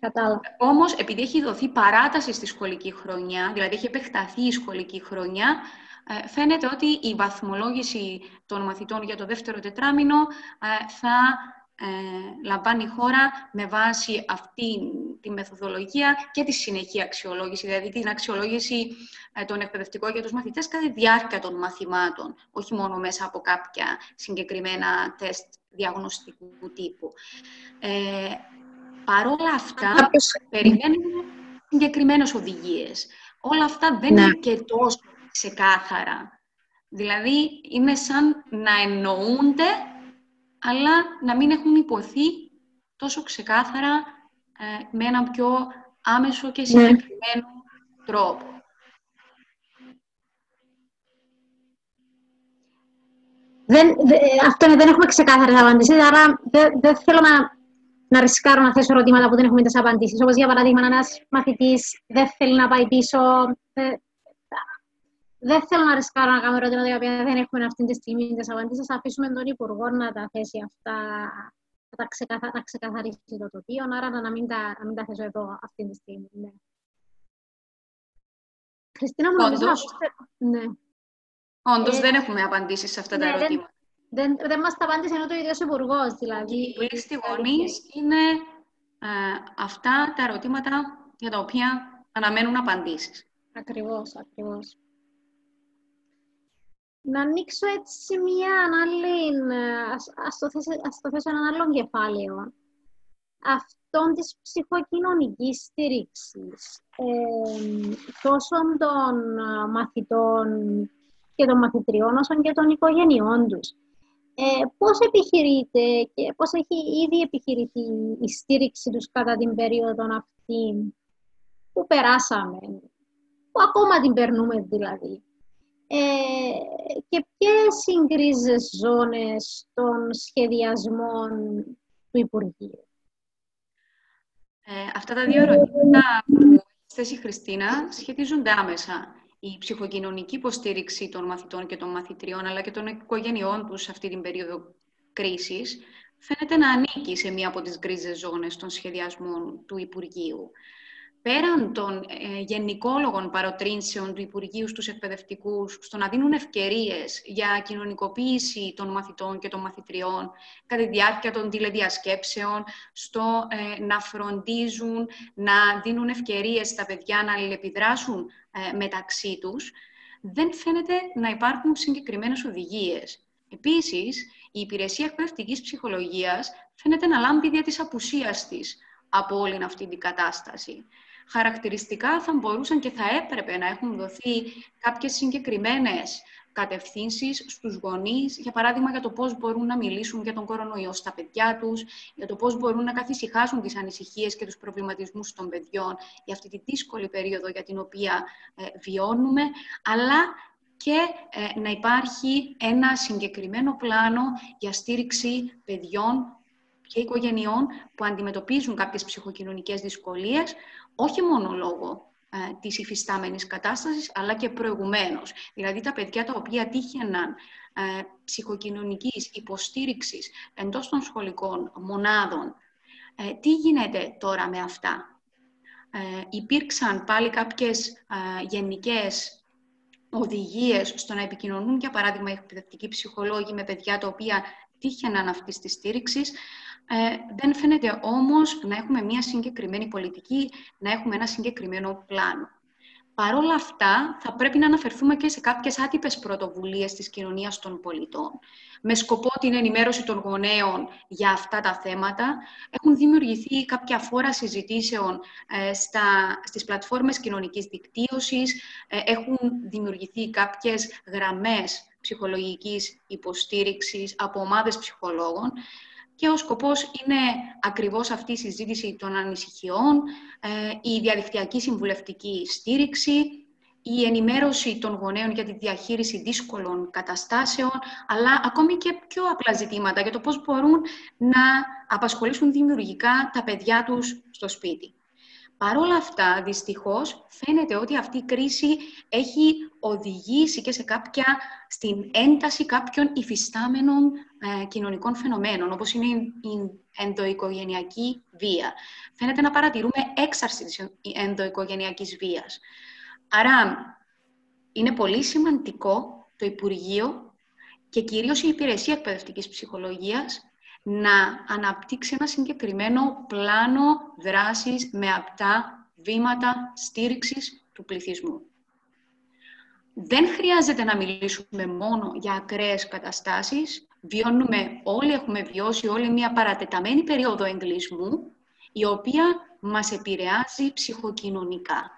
Κατάλαβα. Όμως, επειδή έχει δοθεί παράταση στη σχολική χρονιά, δηλαδή έχει επεκταθεί η σχολική χρονιά, ε, φαίνεται ότι η βαθμολόγηση των μαθητών για το δεύτερο τετράμινο ε, θα ε, λαμβάνει η χώρα με βάση αυτή τη μεθοδολογία και τη συνεχή αξιολόγηση, δηλαδή την αξιολόγηση ε, των εκπαιδευτικών για τους μαθητές κατά τη διάρκεια των μαθημάτων, όχι μόνο μέσα από κάποια συγκεκριμένα τεστ διαγνωστικού τύπου. Ε, παρόλα αυτά, περιμένουμε συγκεκριμένες οδηγίες. Όλα αυτά δεν ναι. είναι και τόσο ξεκάθαρα. Δηλαδή, είναι σαν να εννοούνται αλλά να μην έχουν υποθεί τόσο ξεκάθαρα ε, με έναν πιο άμεσο και ναι. συγκεκριμένο τρόπο. Δεν, δε, αυτό είναι, δεν έχουμε ξεκάθαρες απαντήσεις, άρα δεν, δεν θέλω να, να ρισκάρω να θέσω ερωτήματα που δεν έχουμε τις απαντήσεις. Όπως για παράδειγμα, ένας μαθητής δεν θέλει να πάει πίσω, δεν θέλω να ρισκάρω να κάνω ερωτήματα τα οποία δεν έχουμε αυτή τη στιγμή τις απαντήσεις. Θα αφήσουμε τον Υπουργό να τα θέσει αυτά, να, τα ξεκαθα... να ξεκαθαρίσει το τοπίο, άρα να μην τα, να μην τα θέσω εδώ αυτή τη στιγμή. Ναι. Χριστίνα, μου νομίζω ναι. Όντως, ε, δεν έχουμε απαντήσεις σε αυτά ναι, τα ερωτήματα. Δεν, δεν, δεν μας τα απάντησε ενώ το ίδιος υπουργός, δηλαδή. Οι πλήστοι γονείς είναι ε, αυτά τα ερωτήματα για τα οποία αναμένουν απαντήσεις. Ακριβώς, ακριβώς να ανοίξω έτσι μία άλλη, ας, ας, το θέσω, ας το θέσω έναν άλλο κεφάλαιο. Αυτόν της ψυχοκοινωνικής στήριξης, ε, τόσο των μαθητών και των μαθητριών, όσο και των οικογενειών τους. Ε, πώς επιχειρείται και πώς έχει ήδη επιχειρηθεί η στήριξη τους κατά την περίοδο αυτή που περάσαμε, που ακόμα την περνούμε δηλαδή. Ε, και ποιες είναι οι γκρίζες ζώνες των σχεδιασμών του Υπουργείου; Ε, αυτά τα δύο ερωτήματα που θέσει η Χριστίνα σχετίζονται άμεσα. Η ψυχοκοινωνική υποστήριξη των μαθητών και των μαθητριών, αλλά και των οικογενειών τους σε αυτή την περίοδο κρίσης, φαίνεται να ανήκει σε μία από τις γκρίζες ζώνες των σχεδιασμών του Υπουργείου. Πέραν των ε, γενικόλογων παροτρύνσεων του Υπουργείου στους εκπαιδευτικούς στο να δίνουν ευκαιρίες για κοινωνικοποίηση των μαθητών και των μαθητριών κατά τη διάρκεια των τηλεδιασκέψεων, στο ε, να φροντίζουν, να δίνουν ευκαιρίες στα παιδιά να αλληλεπιδράσουν ε, μεταξύ τους, δεν φαίνεται να υπάρχουν συγκεκριμένες οδηγίες. Επίσης, η υπηρεσία εκπαιδευτικής ψυχολογίας φαίνεται να λάμπει δια της απουσίας της από όλη αυτή την κατάσταση χαρακτηριστικά θα μπορούσαν και θα έπρεπε να έχουν δοθεί κάποιες συγκεκριμένες κατευθύνσεις στους γονείς, για παράδειγμα για το πώς μπορούν να μιλήσουν για τον κορονοϊό στα παιδιά τους, για το πώς μπορούν να καθησυχάσουν τις ανησυχίες και τους προβληματισμούς των παιδιών για αυτή τη δύσκολη περίοδο για την οποία ε, βιώνουμε, αλλά και ε, να υπάρχει ένα συγκεκριμένο πλάνο για στήριξη παιδιών και οικογενειών που αντιμετωπίζουν κάποιες ψυχοκοινωνικές δυσκολίες, όχι μόνο λόγω ε, της υφιστάμενης κατάστασης, αλλά και προηγουμένως. Δηλαδή τα παιδιά τα οποία τύχαιναν ε, ψυχοκοινωνικής υποστήριξης εντός των σχολικών μονάδων. Ε, τι γίνεται τώρα με αυτά; Ε, υπήρξαν πάλι κάποιες ε, γενικές οδηγίες στο να επικοινωνούν, για παράδειγμα, οι εκπαιδευτικοί ψυχολόγοι με παιδιά τα οποία τύχαιναν αυτής της στήριξης, ε, δεν φαίνεται όμως να έχουμε μια συγκεκριμένη πολιτική, να έχουμε ένα συγκεκριμένο πλάνο. Παρ' όλα αυτά, θα πρέπει να αναφερθούμε και σε κάποιες άτυπες πρωτοβουλίες της κοινωνίας των πολιτών. Με σκοπό την ενημέρωση των γονέων για αυτά τα θέματα, έχουν δημιουργηθεί κάποια φόρα συζητήσεων ε, στα, στις πλατφόρμες κοινωνικής δικτύωσης, ε, έχουν δημιουργηθεί κάποιες γραμμές ψυχολογικής υποστήριξης από ομάδες ψυχολόγων και ο σκοπός είναι ακριβώς αυτή η συζήτηση των ανησυχιών, ε, η διαδικτυακή συμβουλευτική στήριξη, η ενημέρωση των γονέων για τη διαχείριση δύσκολων καταστάσεων, αλλά ακόμη και πιο απλά ζητήματα για το πώς μπορούν να απασχολήσουν δημιουργικά τα παιδιά τους στο σπίτι. Παρ' όλα αυτά, δυστυχώς, φαίνεται ότι αυτή η κρίση έχει οδηγήσει και σε κάποια, στην ένταση κάποιων υφιστάμενων ε, κοινωνικών φαινομένων, όπως είναι η ενδοοικογενειακή βία. Φαίνεται να παρατηρούμε έξαρση της ενδοοικογενειακής βίας. Άρα, είναι πολύ σημαντικό το Υπουργείο και κυρίως η Υπηρεσία Εκπαιδευτικής Ψυχολογίας να αναπτύξει ένα συγκεκριμένο πλάνο δράσης με απτά βήματα στήριξης του πληθυσμού. Δεν χρειάζεται να μιλήσουμε μόνο για ακραίες καταστάσεις. Βιώνουμε, όλοι έχουμε βιώσει όλη μια παρατεταμένη περίοδο εγκλισμού, η οποία μας επηρεάζει ψυχοκοινωνικά.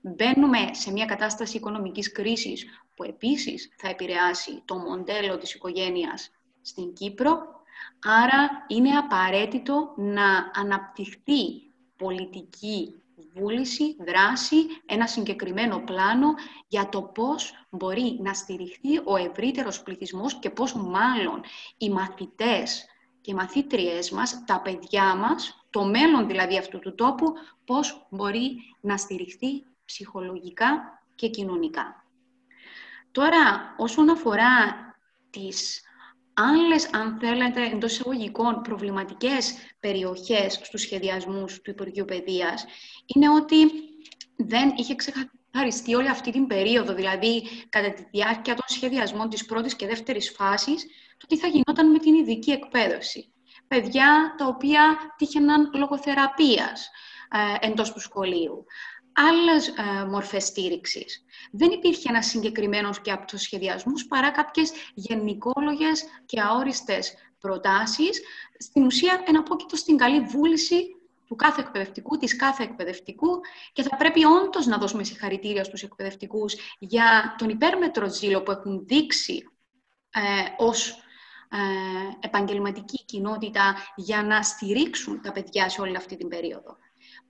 Μπαίνουμε σε μια κατάσταση οικονομικής κρίσης που επίσης θα επηρεάσει το μοντέλο της οικογένειας στην Κύπρο Άρα είναι απαραίτητο να αναπτυχθεί πολιτική βούληση, δράση, ένα συγκεκριμένο πλάνο για το πώς μπορεί να στηριχθεί ο ευρύτερος πληθυσμός και πώς μάλλον οι μαθητές και οι μαθήτριές μας, τα παιδιά μας, το μέλλον δηλαδή αυτού του τόπου, πώς μπορεί να στηριχθεί ψυχολογικά και κοινωνικά. Τώρα, όσον αφορά τις άλλες, αν θέλετε, εντός εισαγωγικών προβληματικές περιοχές στους σχεδιασμούς του Υπουργείου Παιδείας είναι ότι δεν είχε ξεκαθαριστεί όλη αυτή την περίοδο, δηλαδή κατά τη διάρκεια των σχεδιασμών της πρώτης και δεύτερης φάσης, το τι θα γινόταν με την ειδική εκπαίδευση. Παιδιά τα οποία τύχαιναν λογοθεραπείας ε, εντός του σχολείου άλλες ε, μορφές στήριξης. Δεν υπήρχε ένας συγκεκριμένος και αυτοσχεδιασμός παρά κάποιες γενικόλογες και αόριστες προτάσεις. Στην ουσία, εναπόκειτο στην καλή βούληση του κάθε εκπαιδευτικού, της κάθε εκπαιδευτικού και θα πρέπει όντως να δώσουμε συγχαρητήρια στους εκπαιδευτικούς για τον υπέρμετρο ζήλο που έχουν δείξει ε, ως ε, επαγγελματική κοινότητα για να στηρίξουν τα παιδιά σε όλη αυτή την περίοδο.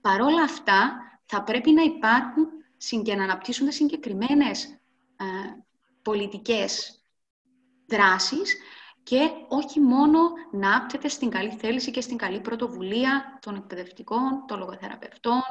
Παρόλα αυτά, θα πρέπει να υπάρχουν και να αναπτύσσονται συγκεκριμένες ε, πολιτικές δράσεις και όχι μόνο να άπτεται στην καλή θέληση και στην καλή πρωτοβουλία των εκπαιδευτικών, των λογοθεραπευτών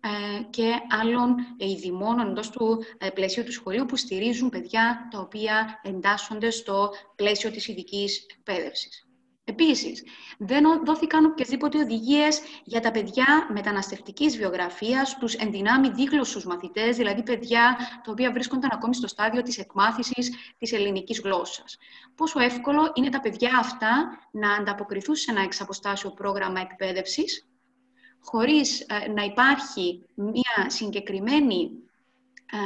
ε, και άλλων ειδημών εντός του ε, πλαισίου του σχολείου που στηρίζουν παιδιά τα οποία εντάσσονται στο πλαίσιο της ειδικής εκπαίδευσης. Επίσης, δεν δόθηκαν οποιασδήποτε οδηγίες για τα παιδιά μεταναστευτικής βιογραφίας, τους ενδυνάμει δίγλωσσους μαθητές, δηλαδή παιδιά τα οποία βρίσκονταν ακόμη στο στάδιο της εκμάθησης της ελληνικής γλώσσας. Πόσο εύκολο είναι τα παιδιά αυτά να ανταποκριθούν σε ένα εξαποστάσιο πρόγραμμα εκπαίδευσης, χωρίς ε, να υπάρχει μια συγκεκριμένη ε,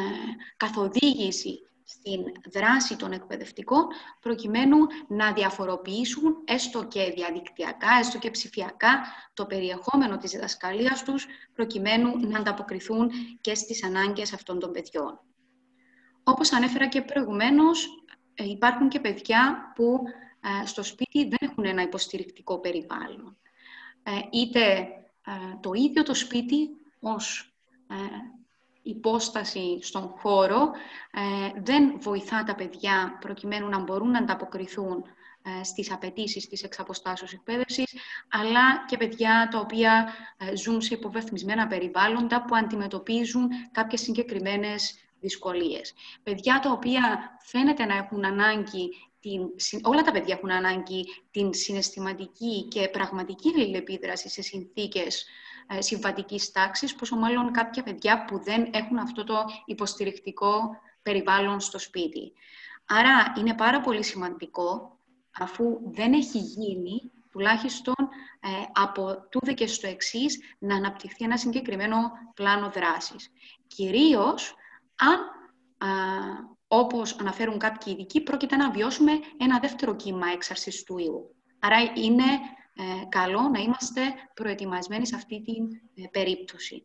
καθοδήγηση στην δράση των εκπαιδευτικών, προκειμένου να διαφοροποιήσουν έστω και διαδικτυακά, έστω και ψηφιακά, το περιεχόμενο της διδασκαλίας τους, προκειμένου να ανταποκριθούν και στις ανάγκες αυτών των παιδιών. Όπως ανέφερα και προηγουμένως, ε, υπάρχουν και παιδιά που ε, στο σπίτι δεν έχουν ένα υποστηρικτικό περιβάλλον. Ε, είτε το ίδιο το σπίτι ως υπόσταση στον χώρο ε, δεν βοηθά τα παιδιά προκειμένου να μπορούν να ανταποκριθούν ε, στις απαιτήσεις της εξαποστάσεως εκπαίδευσης, αλλά και παιδιά τα οποία ε, ζουν σε υποβεθμισμένα περιβάλλοντα που αντιμετωπίζουν κάποιες συγκεκριμένες δυσκολίες. Παιδιά τα οποία φαίνεται να έχουν ανάγκη την, όλα τα παιδιά έχουν ανάγκη την συναισθηματική και πραγματική αλληλεπίδραση σε συνθήκες ε, συμβατικής τάξης, πόσο μάλλον κάποια παιδιά που δεν έχουν αυτό το υποστηρικτικό περιβάλλον στο σπίτι. Άρα είναι πάρα πολύ σημαντικό, αφού δεν έχει γίνει, τουλάχιστον ε, από τούδε και στο εξής να αναπτυχθεί ένα συγκεκριμένο πλάνο δράσης. Κυρίως αν, α, όπως αναφέρουν κάποιοι ειδικοί, πρόκειται να βιώσουμε ένα δεύτερο κύμα έξαρσης του ιού. Άρα είναι ε, καλό να είμαστε προετοιμασμένοι σε αυτή την ε, περίπτωση.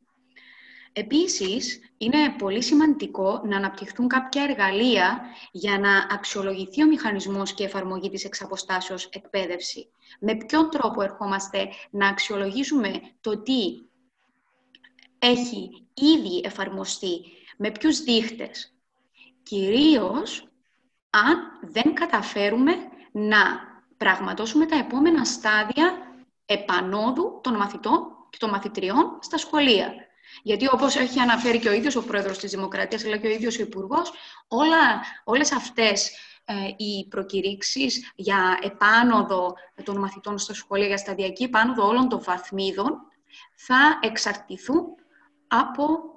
Επίσης, είναι πολύ σημαντικό να αναπτυχθούν κάποια εργαλεία για να αξιολογηθεί ο μηχανισμός και εφαρμογή της εξαποστάσεως εκπαίδευση. Με ποιον τρόπο ερχόμαστε να αξιολογήσουμε το τι έχει ήδη εφαρμοστεί, με ποιους δείχτες. Κυρίως, αν δεν καταφέρουμε να πραγματώσουμε τα επόμενα στάδια επανόδου των μαθητών και των μαθητριών στα σχολεία. Γιατί όπως έχει αναφέρει και ο ίδιος ο Πρόεδρος της Δημοκρατίας, αλλά και ο ίδιος ο Υπουργός, όλα, όλες αυτές ε, οι προκηρύξεις για επάνωδο των μαθητών στα σχολεία, για σταδιακή επάνωδο όλων των βαθμίδων, θα εξαρτηθούν από ε, τι, τους, ε,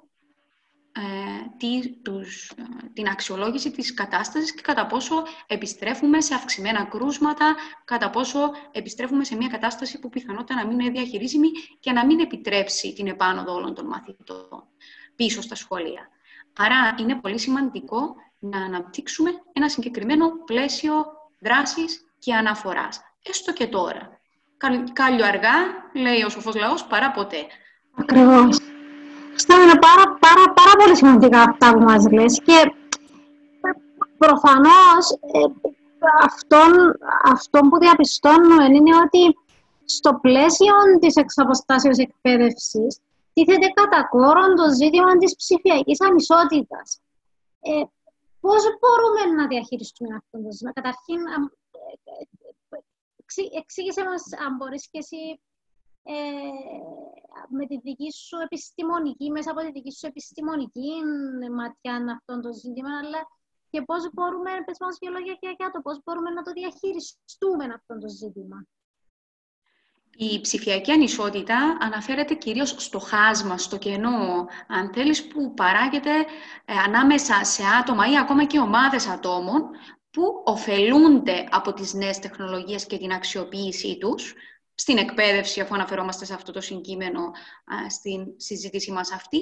την αξιολόγηση της κατάστασης και κατά πόσο επιστρέφουμε σε αυξημένα κρούσματα, κατά πόσο επιστρέφουμε σε μια κατάσταση που πιθανότητα να μην είναι διαχειρίσιμη και να μην επιτρέψει την επάνωδο όλων των μαθητών πίσω στα σχολεία. Άρα είναι πολύ σημαντικό να αναπτύξουμε ένα συγκεκριμένο πλαίσιο δράσης και αναφοράς. Έστω και τώρα. Κάλιο αργά, λέει ο σοφός λαός, παρά ποτέ. Ακριβώς. Αυτά είναι πάρα, πάρα, πάρα πολύ σημαντικά αυτά που μας λες και προφανώς ε, αυτό, που διαπιστώνουμε είναι ότι στο πλαίσιο της εξαποστάσεως εκπαίδευσης τίθεται κατά κόρον το ζήτημα της ψηφιακής ανισότητας. Ε, πώς μπορούμε να διαχειριστούμε αυτό το ζήτημα. Καταρχήν, ε, ε, εξήγησε μας αν μπορείς και εσύ ε, με τη δική σου επιστημονική, μέσα από τη δική σου επιστημονική ματιά αυτό το ζήτημα, αλλά και πώς μπορούμε, πες μας δύο λόγια και για το πώς μπορούμε να το διαχειριστούμε αυτό το ζήτημα. Η ψηφιακή ανισότητα αναφέρεται κυρίως στο χάσμα, στο κενό, αν θέλεις, που παράγεται ε, ανάμεσα σε άτομα ή ακόμα και ομάδες ατόμων που ωφελούνται από τις νέες τεχνολογίες και την αξιοποίησή τους, στην εκπαίδευση, αφού αναφερόμαστε σε αυτό το συγκείμενο α, στην συζήτησή μας αυτή.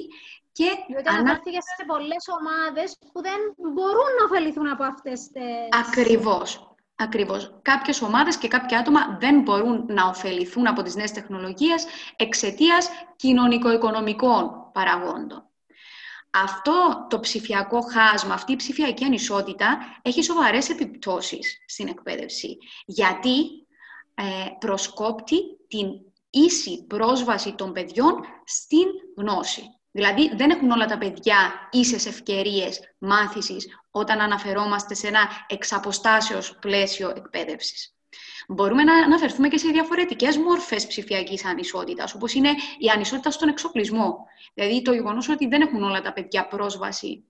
Και Διότι ανα... σε πολλές ομάδες που δεν μπορούν να ωφεληθούν από αυτές τις... Ακριβώς. Ακριβώς. Κάποιες ομάδες και κάποια άτομα δεν μπορούν να ωφεληθούν από τις νέες τεχνολογίες εξαιτίας κοινωνικο-οικονομικών παραγόντων. Αυτό το ψηφιακό χάσμα, αυτή η ψηφιακή ανισότητα έχει σοβαρές επιπτώσεις στην εκπαίδευση. Γιατί; ε, προσκόπτει την ίση πρόσβαση των παιδιών στην γνώση. Δηλαδή, δεν έχουν όλα τα παιδιά ίσες ευκαιρίες μάθησης όταν αναφερόμαστε σε ένα εξαποστάσεως πλαίσιο εκπαίδευσης. Μπορούμε να αναφερθούμε και σε διαφορετικές μορφές ψηφιακής ανισότητας, όπως είναι η ανισότητα στον εξοπλισμό. Δηλαδή, το γεγονός ότι δεν έχουν όλα τα παιδιά πρόσβαση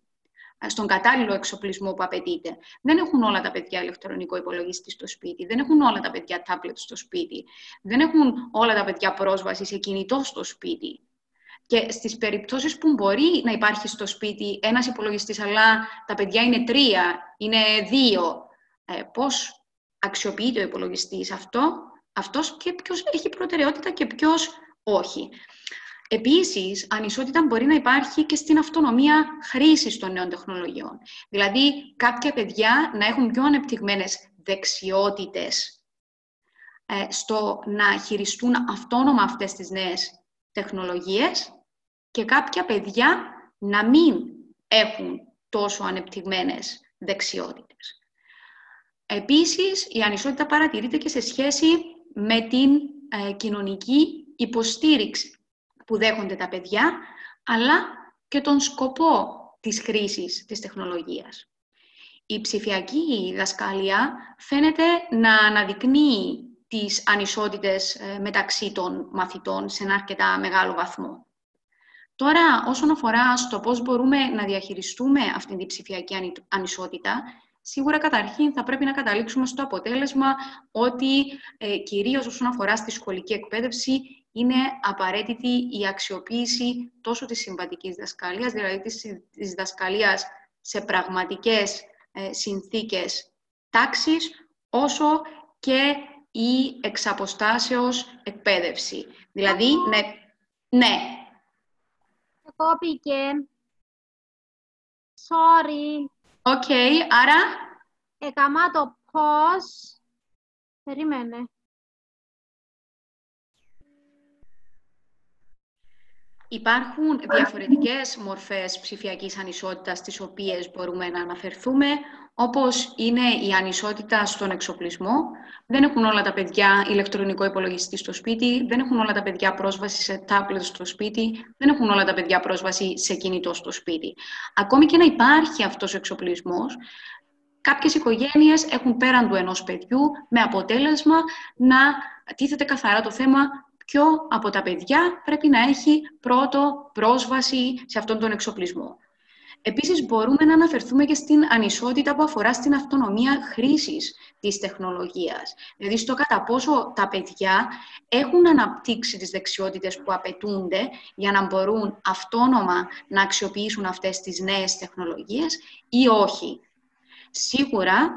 στον κατάλληλο εξοπλισμό που απαιτείται. Δεν έχουν όλα τα παιδιά ηλεκτρονικό υπολογιστή στο σπίτι, δεν έχουν όλα τα παιδιά τάμπλετ στο σπίτι, δεν έχουν όλα τα παιδιά πρόσβαση σε κινητό στο σπίτι. Και στις περιπτώσεις που μπορεί να υπάρχει στο σπίτι ένας υπολογιστής, αλλά τα παιδιά είναι τρία, είναι δύο, ε, πώς αξιοποιείται ο υπολογιστής αυτό, αυτός και ποιος έχει προτεραιότητα και ποιος όχι. Επίσης, ανισότητα μπορεί να υπάρχει και στην αυτονομία χρήσης των νέων τεχνολογιών. Δηλαδή, κάποια παιδιά να έχουν πιο ανεπτυγμένες δεξιότητες ε, στο να χειριστούν αυτόνομα αυτές τις νέες τεχνολογίες και κάποια παιδιά να μην έχουν τόσο ανεπτυγμένες δεξιότητες. Επίσης, η ανισότητα παρατηρείται και σε σχέση με την ε, κοινωνική υποστήριξη που δέχονται τα παιδιά, αλλά και τον σκοπό της χρήσης της τεχνολογίας. Η ψηφιακή δασκαλία φαίνεται να αναδεικνύει τις ανισότητες ε, μεταξύ των μαθητών σε ένα αρκετά μεγάλο βαθμό. Τώρα, όσον αφορά στο πώς μπορούμε να διαχειριστούμε αυτή την ψηφιακή ανισότητα, σίγουρα καταρχήν θα πρέπει να καταλήξουμε στο αποτέλεσμα ότι ε, κυρίως όσον αφορά στη σχολική εκπαίδευση είναι απαραίτητη η αξιοποίηση τόσο της συμβατικής δασκαλίας, δηλαδή της δασκαλίας σε πραγματικές ε, συνθήκες τάξης, όσο και η εξαποστάσεως εκπαίδευση. Δηλαδή, ναι, ναι. Κόπηκε. Sorry. OK, okay, άρα... Έκαμα το πώς. Περίμενε. Υπάρχουν διαφορετικές μορφές ψηφιακής ανισότητας τις οποίες μπορούμε να αναφερθούμε, όπως είναι η ανισότητα στον εξοπλισμό. Δεν έχουν όλα τα παιδιά ηλεκτρονικό υπολογιστή στο σπίτι, δεν έχουν όλα τα παιδιά πρόσβαση σε τάμπλετ στο σπίτι, δεν έχουν όλα τα παιδιά πρόσβαση σε κινητό στο σπίτι. Ακόμη και να υπάρχει αυτός ο εξοπλισμός, κάποιες οικογένειες έχουν πέραν του ενός παιδιού, με αποτέλεσμα να τίθεται καθαρά το θέμα ποιο από τα παιδιά πρέπει να έχει πρώτο πρόσβαση σε αυτόν τον εξοπλισμό. Επίσης, μπορούμε να αναφερθούμε και στην ανισότητα που αφορά στην αυτονομία χρήσης της τεχνολογίας. Δηλαδή, στο κατά πόσο τα παιδιά έχουν αναπτύξει τις δεξιότητες που απαιτούνται για να μπορούν αυτόνομα να αξιοποιήσουν αυτές τις νέες τεχνολογίες ή όχι. Σίγουρα,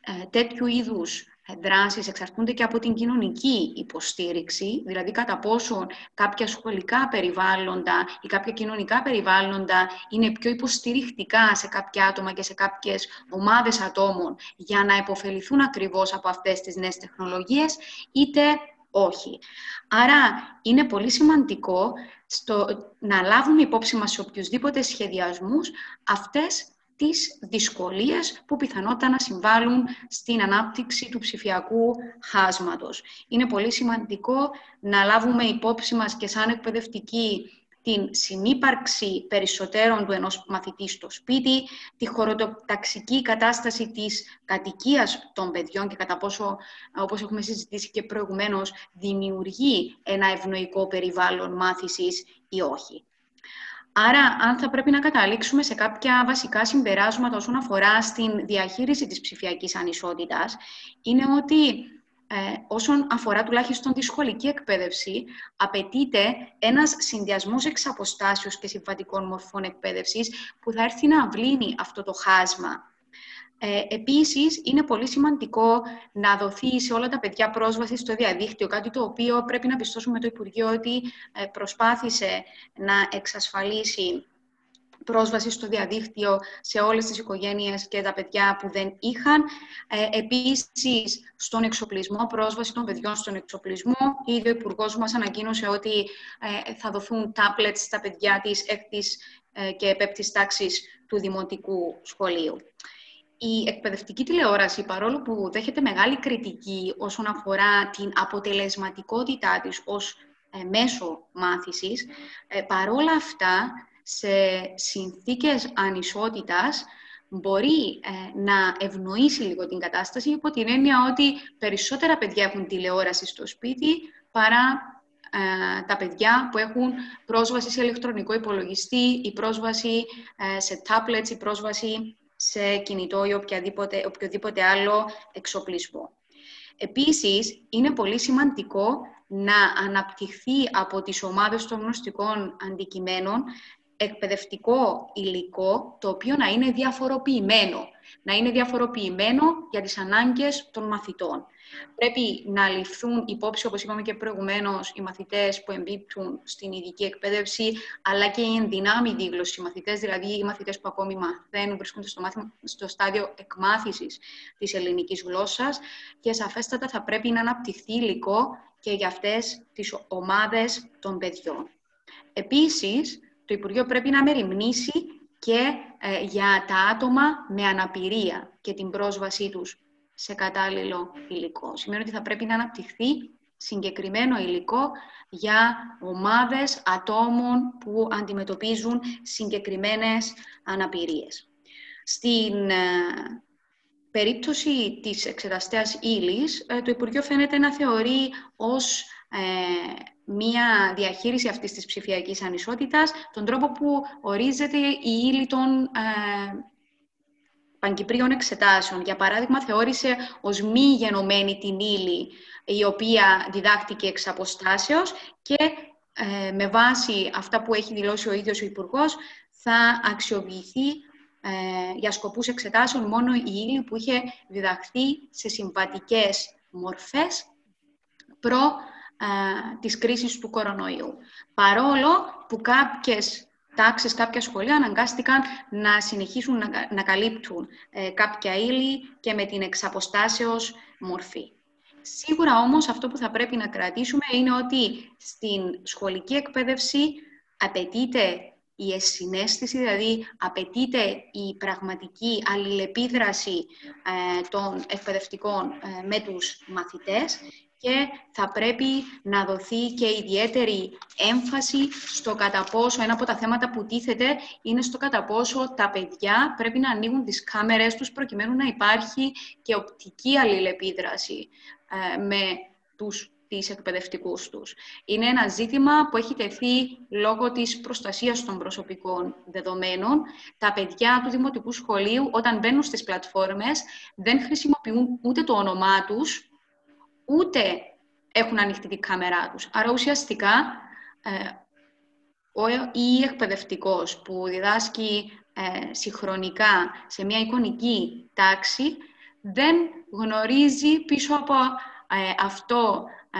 ε, τέτοιου είδους δράσεις εξαρτούνται και από την κοινωνική υποστήριξη, δηλαδή κατά πόσο κάποια σχολικά περιβάλλοντα ή κάποια κοινωνικά περιβάλλοντα είναι πιο υποστηρικτικά σε κάποια άτομα και σε κάποιες ομάδες ατόμων για να επωφεληθούν ακριβώς από αυτές τις νέες τεχνολογίες, είτε όχι. Άρα είναι πολύ σημαντικό στο, να λάβουμε υπόψη μας σε οποιουσδήποτε σχεδιασμούς αυτές τις δυσκολίες που πιθανότατα να συμβάλλουν στην ανάπτυξη του ψηφιακού χάσματος. Είναι πολύ σημαντικό να λάβουμε υπόψη μας και σαν εκπαιδευτική την συνύπαρξη περισσότερων του ενός μαθητή στο σπίτι, τη χωροταξική κατάσταση της κατοικίας των παιδιών και κατά πόσο, όπως έχουμε συζητήσει και προηγουμένως, δημιουργεί ένα ευνοϊκό περιβάλλον μάθησης ή όχι. Άρα, αν θα πρέπει να καταλήξουμε σε κάποια βασικά συμπεράσματα όσον αφορά στην διαχείριση της ψηφιακής ανισότητας, είναι ότι ε, όσον αφορά τουλάχιστον τη σχολική εκπαίδευση, απαιτείται ένας συνδυασμός εξ και συμβατικών μορφών εκπαίδευσης που θα έρθει να αυλύνει αυτό το χάσμα ε, επίσης, είναι πολύ σημαντικό να δοθεί σε όλα τα παιδιά πρόσβαση στο διαδίκτυο, κάτι το οποίο πρέπει να πιστώσουμε το Υπουργείο ότι ε, προσπάθησε να εξασφαλίσει πρόσβαση στο διαδίκτυο σε όλες τις οικογένειες και τα παιδιά που δεν είχαν. Ε, επίσης, στον εξοπλισμό, πρόσβαση των παιδιών στον εξοπλισμό. Ήδη ο υπουργός μας ανακοίνωσε ότι ε, θα δοθούν τάπλετ στα παιδιά της έκτης ε, και επέπτης τάξης του Δημοτικού Σχολείου η εκπαιδευτική τηλεόραση, παρόλο που δέχεται μεγάλη κριτική όσον αφορά την αποτελεσματικότητά της ως ε, μέσο μάθησης, ε, παρόλα αυτά, σε συνθήκες ανισότητας, μπορεί ε, να ευνοήσει λίγο την κατάσταση υπό την έννοια ότι περισσότερα παιδιά έχουν τηλεόραση στο σπίτι παρά ε, τα παιδιά που έχουν πρόσβαση σε ηλεκτρονικό υπολογιστή, η πρόσβαση ε, σε tablets, η πρόσβαση σε κινητό ή οποιοδήποτε, οποιοδήποτε άλλο εξοπλισμό. Επίσης, είναι πολύ σημαντικό να αναπτυχθεί από τις ομάδες των γνωστικών αντικειμένων εκπαιδευτικό υλικό, το οποίο να είναι διαφοροποιημένο. Να είναι διαφοροποιημένο για τις ανάγκες των μαθητών. Πρέπει να ληφθούν υπόψη, όπως είπαμε και προηγουμένως, οι μαθητές που εμπίπτουν στην ειδική εκπαίδευση, αλλά και οι ενδυνάμει δίγλωση μαθητές, δηλαδή οι μαθητές που ακόμη μαθαίνουν, βρίσκονται στο, μάθημα, στο στάδιο εκμάθησης της ελληνικής γλώσσας και σαφέστατα θα πρέπει να αναπτυχθεί υλικό και για αυτές τις ομάδες των παιδιών. Επίσης, το Υπουργείο πρέπει να μεριμνήσει και ε, για τα άτομα με αναπηρία και την πρόσβασή τους σε κατάλληλο υλικό. Σημαίνει ότι θα πρέπει να αναπτυχθεί συγκεκριμένο υλικό για ομάδες ατόμων που αντιμετωπίζουν συγκεκριμένες αναπηρίες. Στην ε, περίπτωση της εξεταστέας ύλης, ε, το Υπουργείο φαίνεται να θεωρεί ως μία διαχείριση αυτής της ψηφιακής ανισότητας, τον τρόπο που ορίζεται η ύλη των ε, πανκυπρίων εξετάσεων. Για παράδειγμα, θεώρησε ως μη γενομένη την ύλη η οποία διδάχτηκε εξ αποστάσεως και ε, με βάση αυτά που έχει δηλώσει ο ίδιος ο Υπουργός θα αξιοποιηθεί ε, για σκοπούς εξετάσεων μόνο η ύλη που είχε διδαχθεί σε συμβατικές μορφές προ της κρίσης του κορονοϊού. Παρόλο που κάποιες τάξεις, κάποια σχολεία αναγκάστηκαν να συνεχίσουν να, καλύπτουν ε, κάποια ύλη και με την εξαποστάσεως μορφή. Σίγουρα όμως αυτό που θα πρέπει να κρατήσουμε είναι ότι στην σχολική εκπαίδευση απαιτείται η εσυναίσθηση, δηλαδή απαιτείται η πραγματική αλληλεπίδραση ε, των εκπαιδευτικών ε, με τους μαθητές και θα πρέπει να δοθεί και ιδιαίτερη έμφαση στο κατά πόσο, ένα από τα θέματα που τίθεται είναι στο κατά πόσο τα παιδιά πρέπει να ανοίγουν τις κάμερες τους προκειμένου να υπάρχει και οπτική αλληλεπίδραση ε, με τους τις εκπαιδευτικούς τους. Είναι ένα ζήτημα που έχει τεθεί λόγω της προστασίας των προσωπικών δεδομένων. Τα παιδιά του Δημοτικού Σχολείου, όταν μπαίνουν στις πλατφόρμες, δεν χρησιμοποιούν ούτε το όνομά τους, ούτε έχουν ανοιχτή την κάμερά τους. Άρα ουσιαστικά ε, ο ή εκπαιδευτικός που διδάσκει ε, συγχρονικά σε μια εικονική τάξη δεν γνωρίζει πίσω από ε, αυτό ε,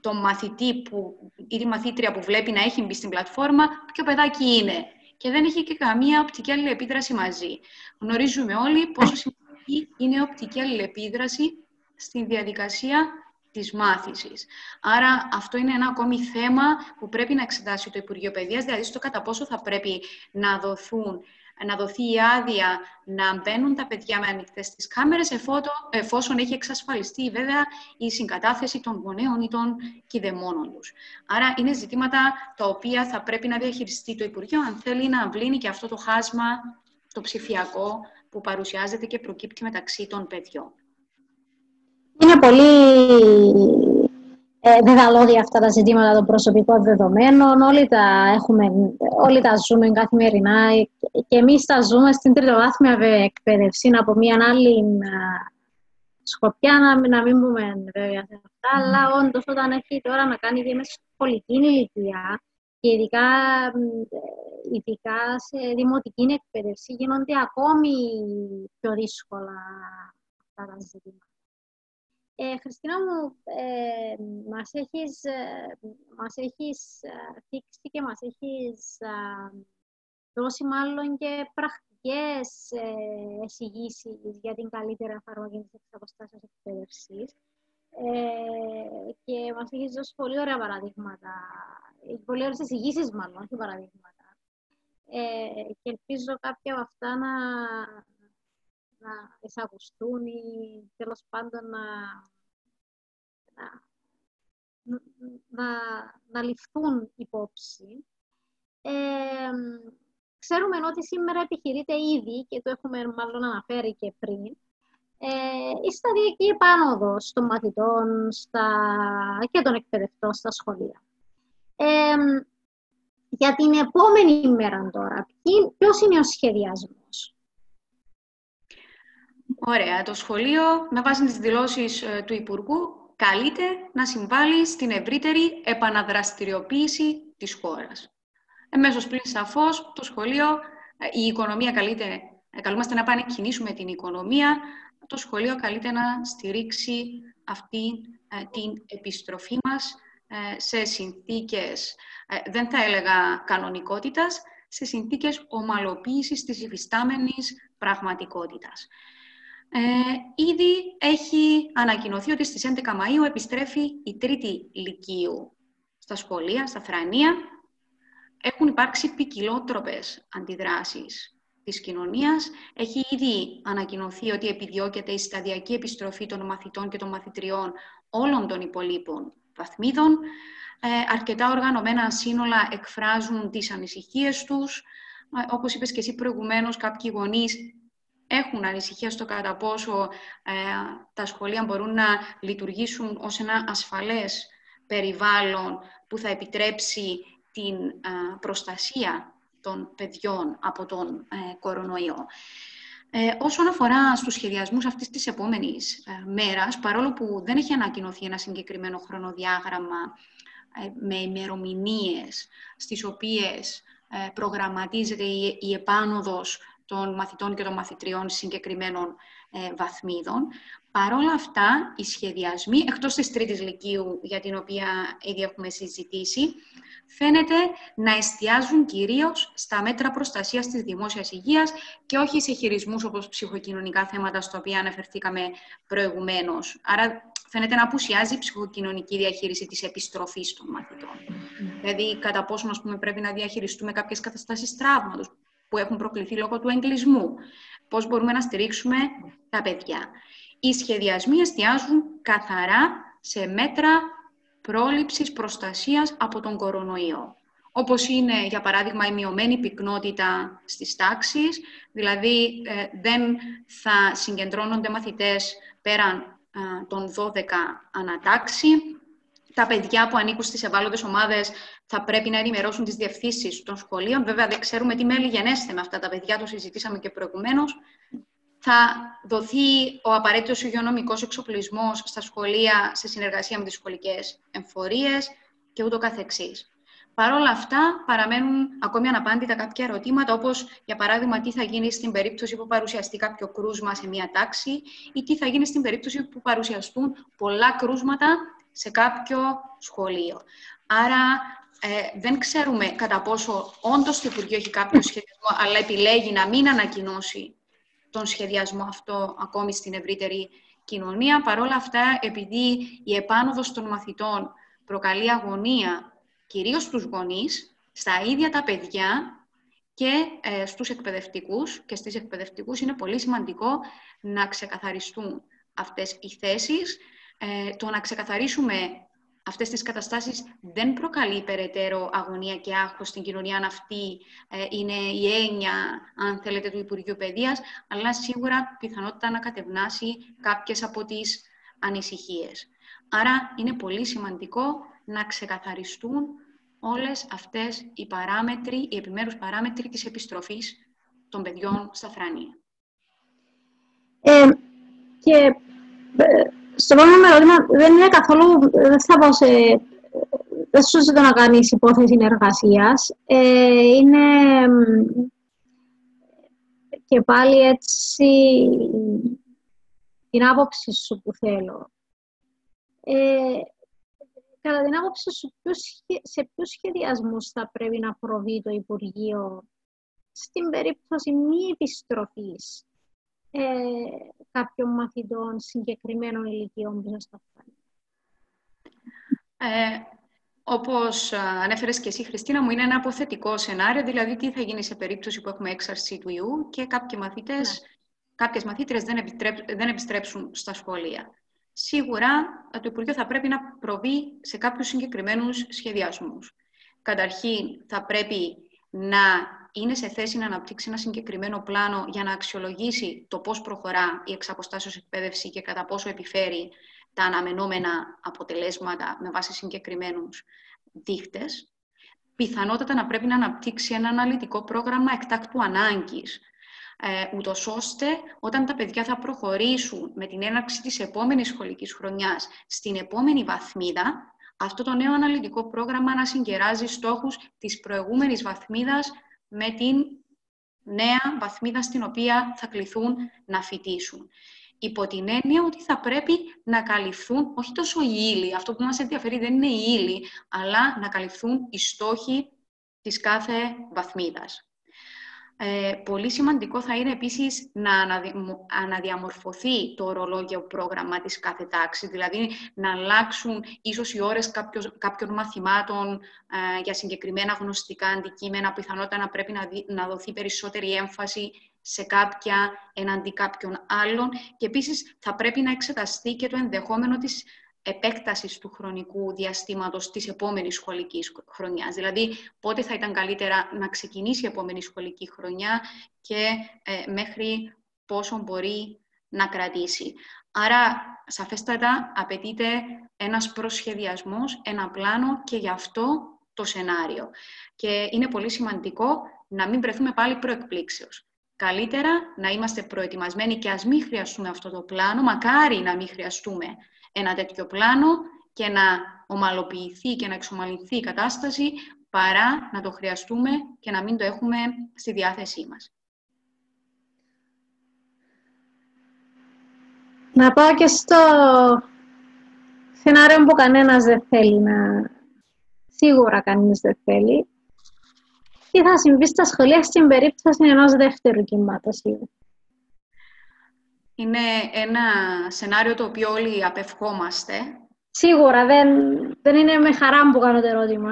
το μαθητή που, ή τη μαθήτρια που βλέπει να έχει μπει στην πλατφόρμα, ποιο παιδάκι είναι. Και δεν έχει και καμία οπτική αλληλεπίδραση μαζί. Γνωρίζουμε όλοι πόσο σημαντική είναι η οπτική αλληλεπίδραση στη διαδικασία της μάθησης. Άρα αυτό είναι ένα ακόμη θέμα που πρέπει να εξετάσει το Υπουργείο Παιδείας, δηλαδή στο κατά πόσο θα πρέπει να δοθούν να δοθεί η άδεια να μπαίνουν τα παιδιά με ανοιχτές τις κάμερες εφόσον έχει εξασφαλιστεί βέβαια η συγκατάθεση των γονέων ή των κηδεμόνων τους. Άρα είναι ζητήματα τα οποία θα πρέπει να διαχειριστεί το Υπουργείο αν θέλει να βλύνει και αυτό το χάσμα το ψηφιακό που παρουσιάζεται και προκύπτει μεταξύ των παιδιών. Είναι πολύ ε, δεδαλώδια αυτά τα ζητήματα των προσωπικών δεδομένων. Όλοι τα, έχουμε, όλοι τα ζούμε καθημερινά και εμείς τα ζούμε στην τριτοβάθμια εκπαίδευση από μια άλλη σκοπιά, να, να μην πούμε βέβαια σε αυτά, mm. αλλά όντως όταν έχει τώρα να κάνει και με σχολική ηλικία και ειδικά, ειδικά σε δημοτική εκπαίδευση γίνονται ακόμη πιο δύσκολα αυτά τα ζητήματα. Ε, Χριστίνα μου, ε, μας έχεις, ε, μας έχεις θίξει και μας έχεις δώσει μάλλον και πρακτικές ε, εισηγήσεις για την καλύτερη εφαρμογή της εξαποστάσεως εκπαίδευσης. Ε, και μας έχεις δώσει πολύ ωραία παραδείγματα, πολύ ωραίες εισηγήσεις μάλλον, όχι παραδείγματα. Ε, και ελπίζω κάποια από αυτά να, να εισακουστούν ή τέλος πάντων να, να, να, να ληφθούν υπόψη. Ε, ξέρουμε ότι σήμερα επιχειρείται ήδη, και το έχουμε μάλλον αναφέρει και πριν, ε, η σταδιακή επάνωδος των μαθητών στα, και των εκπαιδευτών στα σχολεία. για την επόμενη μέρα τώρα, ποιος είναι ο σχεδιασμός; Ωραία. Το σχολείο, με βάση τις δηλώσεις ε, του Υπουργού, καλείται να συμβάλλει στην ευρύτερη επαναδραστηριοποίηση της χώρας. Εμέσως πλην σαφώς, το σχολείο, ε, η οικονομία καλείται, ε, καλούμαστε να πάνε κινήσουμε την οικονομία, το σχολείο καλείται να στηρίξει αυτή την επιστροφή μας σε συνθήκες, δεν θα έλεγα κανονικότητας, σε συνθήκες ομαλοποίησης της υφιστάμενης πραγματικότητας. Ε, ήδη έχει ανακοινωθεί ότι στις 11 Μαΐου επιστρέφει η τρίτη λυκείου στα σχολεία, στα θρανία. Έχουν υπάρξει ποικιλότροπες αντιδράσεις της κοινωνίας. Έχει ήδη ανακοινωθεί ότι επιδιώκεται η σταδιακή επιστροφή των μαθητών και των μαθητριών όλων των υπολείπων βαθμίδων. Ε, αρκετά οργανωμένα σύνολα εκφράζουν τις ανησυχίες τους. Ε, όπως είπες και εσύ προηγουμένως, κάποιοι γονείς έχουν ανησυχία στο κατά πόσο ε, τα σχολεία μπορούν να λειτουργήσουν ως ένα ασφαλές περιβάλλον που θα επιτρέψει την προστασία των παιδιών από τον ε, κορονοϊό. Ε, όσον αφορά στους σχεδιασμούς αυτής της επόμενης ε, μέρας, παρόλο που δεν έχει ανακοινωθεί ένα συγκεκριμένο χρονοδιάγραμμα ε, με ημερομηνίες στις οποίες προγραμματίζεται η, η επάνωδος των μαθητών και των μαθητριών συγκεκριμένων ε, βαθμίδων. Παρόλα αυτά, οι σχεδιασμοί, εκτός της τρίτης λυκείου για την οποία ήδη έχουμε συζητήσει, φαίνεται να εστιάζουν κυρίως στα μέτρα προστασίας της δημόσιας υγείας και όχι σε χειρισμούς όπως ψυχοκοινωνικά θέματα, στα οποία αναφερθήκαμε προηγουμένως. Άρα φαίνεται να απουσιάζει η ψυχοκοινωνική διαχείριση της επιστροφής των μαθητών. Δηλαδή, κατά πόσο πρέπει να διαχειριστούμε κάποιες καταστάσεις τραύματος, που έχουν προκληθεί λόγω του εγκλισμού. Πώς μπορούμε να στηρίξουμε τα παιδιά. Οι σχεδιασμοί εστιάζουν καθαρά σε μέτρα πρόληψης προστασίας από τον κορονοϊό. Όπως είναι, για παράδειγμα, η μειωμένη πυκνότητα στις τάξεις, δηλαδή ε, δεν θα συγκεντρώνονται μαθητές πέραν ε, των 12 ανατάξει, τα παιδιά που ανήκουν στις ευάλωτες ομάδες θα πρέπει να ενημερώσουν τις διευθύνσεις των σχολείων. Βέβαια, δεν ξέρουμε τι μέλη γενέστε με αυτά τα παιδιά, το συζητήσαμε και προηγουμένως. Θα δοθεί ο απαραίτητος υγειονομικός εξοπλισμός στα σχολεία σε συνεργασία με τις σχολικές εμφορίες και ούτω καθεξής. Παρ' όλα αυτά, παραμένουν ακόμη αναπάντητα κάποια ερωτήματα, όπως για παράδειγμα τι θα γίνει στην περίπτωση που παρουσιαστεί κάποιο κρούσμα σε μία τάξη ή τι θα γίνει στην περίπτωση που παρουσιαστούν πολλά κρούσματα σε κάποιο σχολείο. Άρα ε, δεν ξέρουμε κατά πόσο όντως το Υπουργείο έχει κάποιο σχεδιασμό, αλλά επιλέγει να μην ανακοινώσει τον σχεδιασμό αυτό ακόμη στην ευρύτερη κοινωνία. Παρ' όλα αυτά, επειδή η επάνωδος των μαθητών προκαλεί αγωνία κυρίως στους γονείς, στα ίδια τα παιδιά και ε, στους εκπαιδευτικούς και στις εκπαιδευτικούς είναι πολύ σημαντικό να ξεκαθαριστούν αυτές οι θέσεις ε, το να ξεκαθαρίσουμε αυτές τις καταστάσεις δεν προκαλεί περαιτέρω αγωνία και άγχος στην κοινωνία αν αυτή ε, είναι η έννοια, αν θέλετε, του Υπουργείου Παιδείας, αλλά σίγουρα πιθανότητα να κατευνάσει κάποιες από τις ανησυχίες. Άρα είναι πολύ σημαντικό να ξεκαθαριστούν όλες αυτές οι παράμετροι, οι επιμέρους παράμετροι της επιστροφής των παιδιών στα θρανία. Ε, και ε, στο επόμενο ερώτημα δεν είναι καθόλου, δεν θα πω σε, δεν σου να κάνεις υπόθεση εργασία. Ε, είναι και πάλι έτσι την άποψη σου που θέλω. Ε, κατά την άποψη σου, σε ποιους σχεδιασμούς θα πρέπει να προβεί το Υπουργείο στην περίπτωση μη επιστροφής; Ε, κάποιων μαθητών συγκεκριμένων ηλικιών που σας ε, όπως ανέφερες και εσύ, Χριστίνα, μου είναι ένα αποθετικό σενάριο, δηλαδή τι θα γίνει σε περίπτωση που έχουμε έξαρση του ιού και κάποιοι μαθητές, ναι. κάποιες μαθήτρες δεν, δεν επιστρέψουν στα σχολεία. Σίγουρα το Υπουργείο θα πρέπει να προβεί σε κάποιους συγκεκριμένους σχεδιασμούς. Καταρχήν, θα πρέπει να είναι σε θέση να αναπτύξει ένα συγκεκριμένο πλάνο για να αξιολογήσει το πώς προχωρά η εξαποστάσεως εκπαίδευση και κατά πόσο επιφέρει τα αναμενόμενα αποτελέσματα με βάση συγκεκριμένους δείχτες. πιθανότατα να πρέπει να αναπτύξει ένα αναλυτικό πρόγραμμα εκτάκτου ανάγκης, ε, ούτως ώστε όταν τα παιδιά θα προχωρήσουν με την έναρξη της επόμενης σχολικής χρονιάς στην επόμενη βαθμίδα, αυτό το νέο αναλυτικό πρόγραμμα να συγκεράζει στόχους της προηγούμενης βαθμίδας με την νέα βαθμίδα στην οποία θα κληθούν να φοιτήσουν. Υπό την έννοια ότι θα πρέπει να καλυφθούν όχι τόσο οι ύλοι, αυτό που μας ενδιαφέρει δεν είναι οι ύλοι, αλλά να καλυφθούν οι στόχοι της κάθε βαθμίδας. Ε, πολύ σημαντικό θα είναι επίσης να αναδιαμορφωθεί το ορολόγιο πρόγραμμα της κάθε τάξη, δηλαδή να αλλάξουν ίσως οι ώρες κάποιων μαθημάτων ε, για συγκεκριμένα γνωστικά αντικείμενα, πιθανότητα να πρέπει να, να δοθεί περισσότερη έμφαση σε κάποια εναντί κάποιων άλλων. Και επίσης θα πρέπει να εξεταστεί και το ενδεχόμενο της επέκτασης του χρονικού διαστήματος της επόμενης σχολικής χρονιάς. Δηλαδή, πότε θα ήταν καλύτερα να ξεκινήσει η επόμενη σχολική χρονιά και ε, μέχρι πόσο μπορεί να κρατήσει. Άρα, σαφέστατα, απαιτείται ένας προσχεδιασμός, ένα πλάνο και γι' αυτό το σενάριο. Και είναι πολύ σημαντικό να μην βρεθούμε πάλι προεκπλήξεως. Καλύτερα να είμαστε προετοιμασμένοι και ας μην χρειαστούμε αυτό το πλάνο, μακάρι να μην χρειαστούμε ένα τέτοιο πλάνο και να ομαλοποιηθεί και να εξομαλυνθεί η κατάσταση παρά να το χρειαστούμε και να μην το έχουμε στη διάθεσή μας. Να πάω και στο σενάριο που κανένας δεν θέλει να... Σίγουρα κανείς δεν θέλει. Τι θα συμβεί στα σχολεία στην περίπτωση ενός δεύτερου κύματος. Είναι ένα σενάριο το οποίο όλοι απευχόμαστε. Σίγουρα, δεν, δεν είναι με χαρά που κάνω το ερώτημα.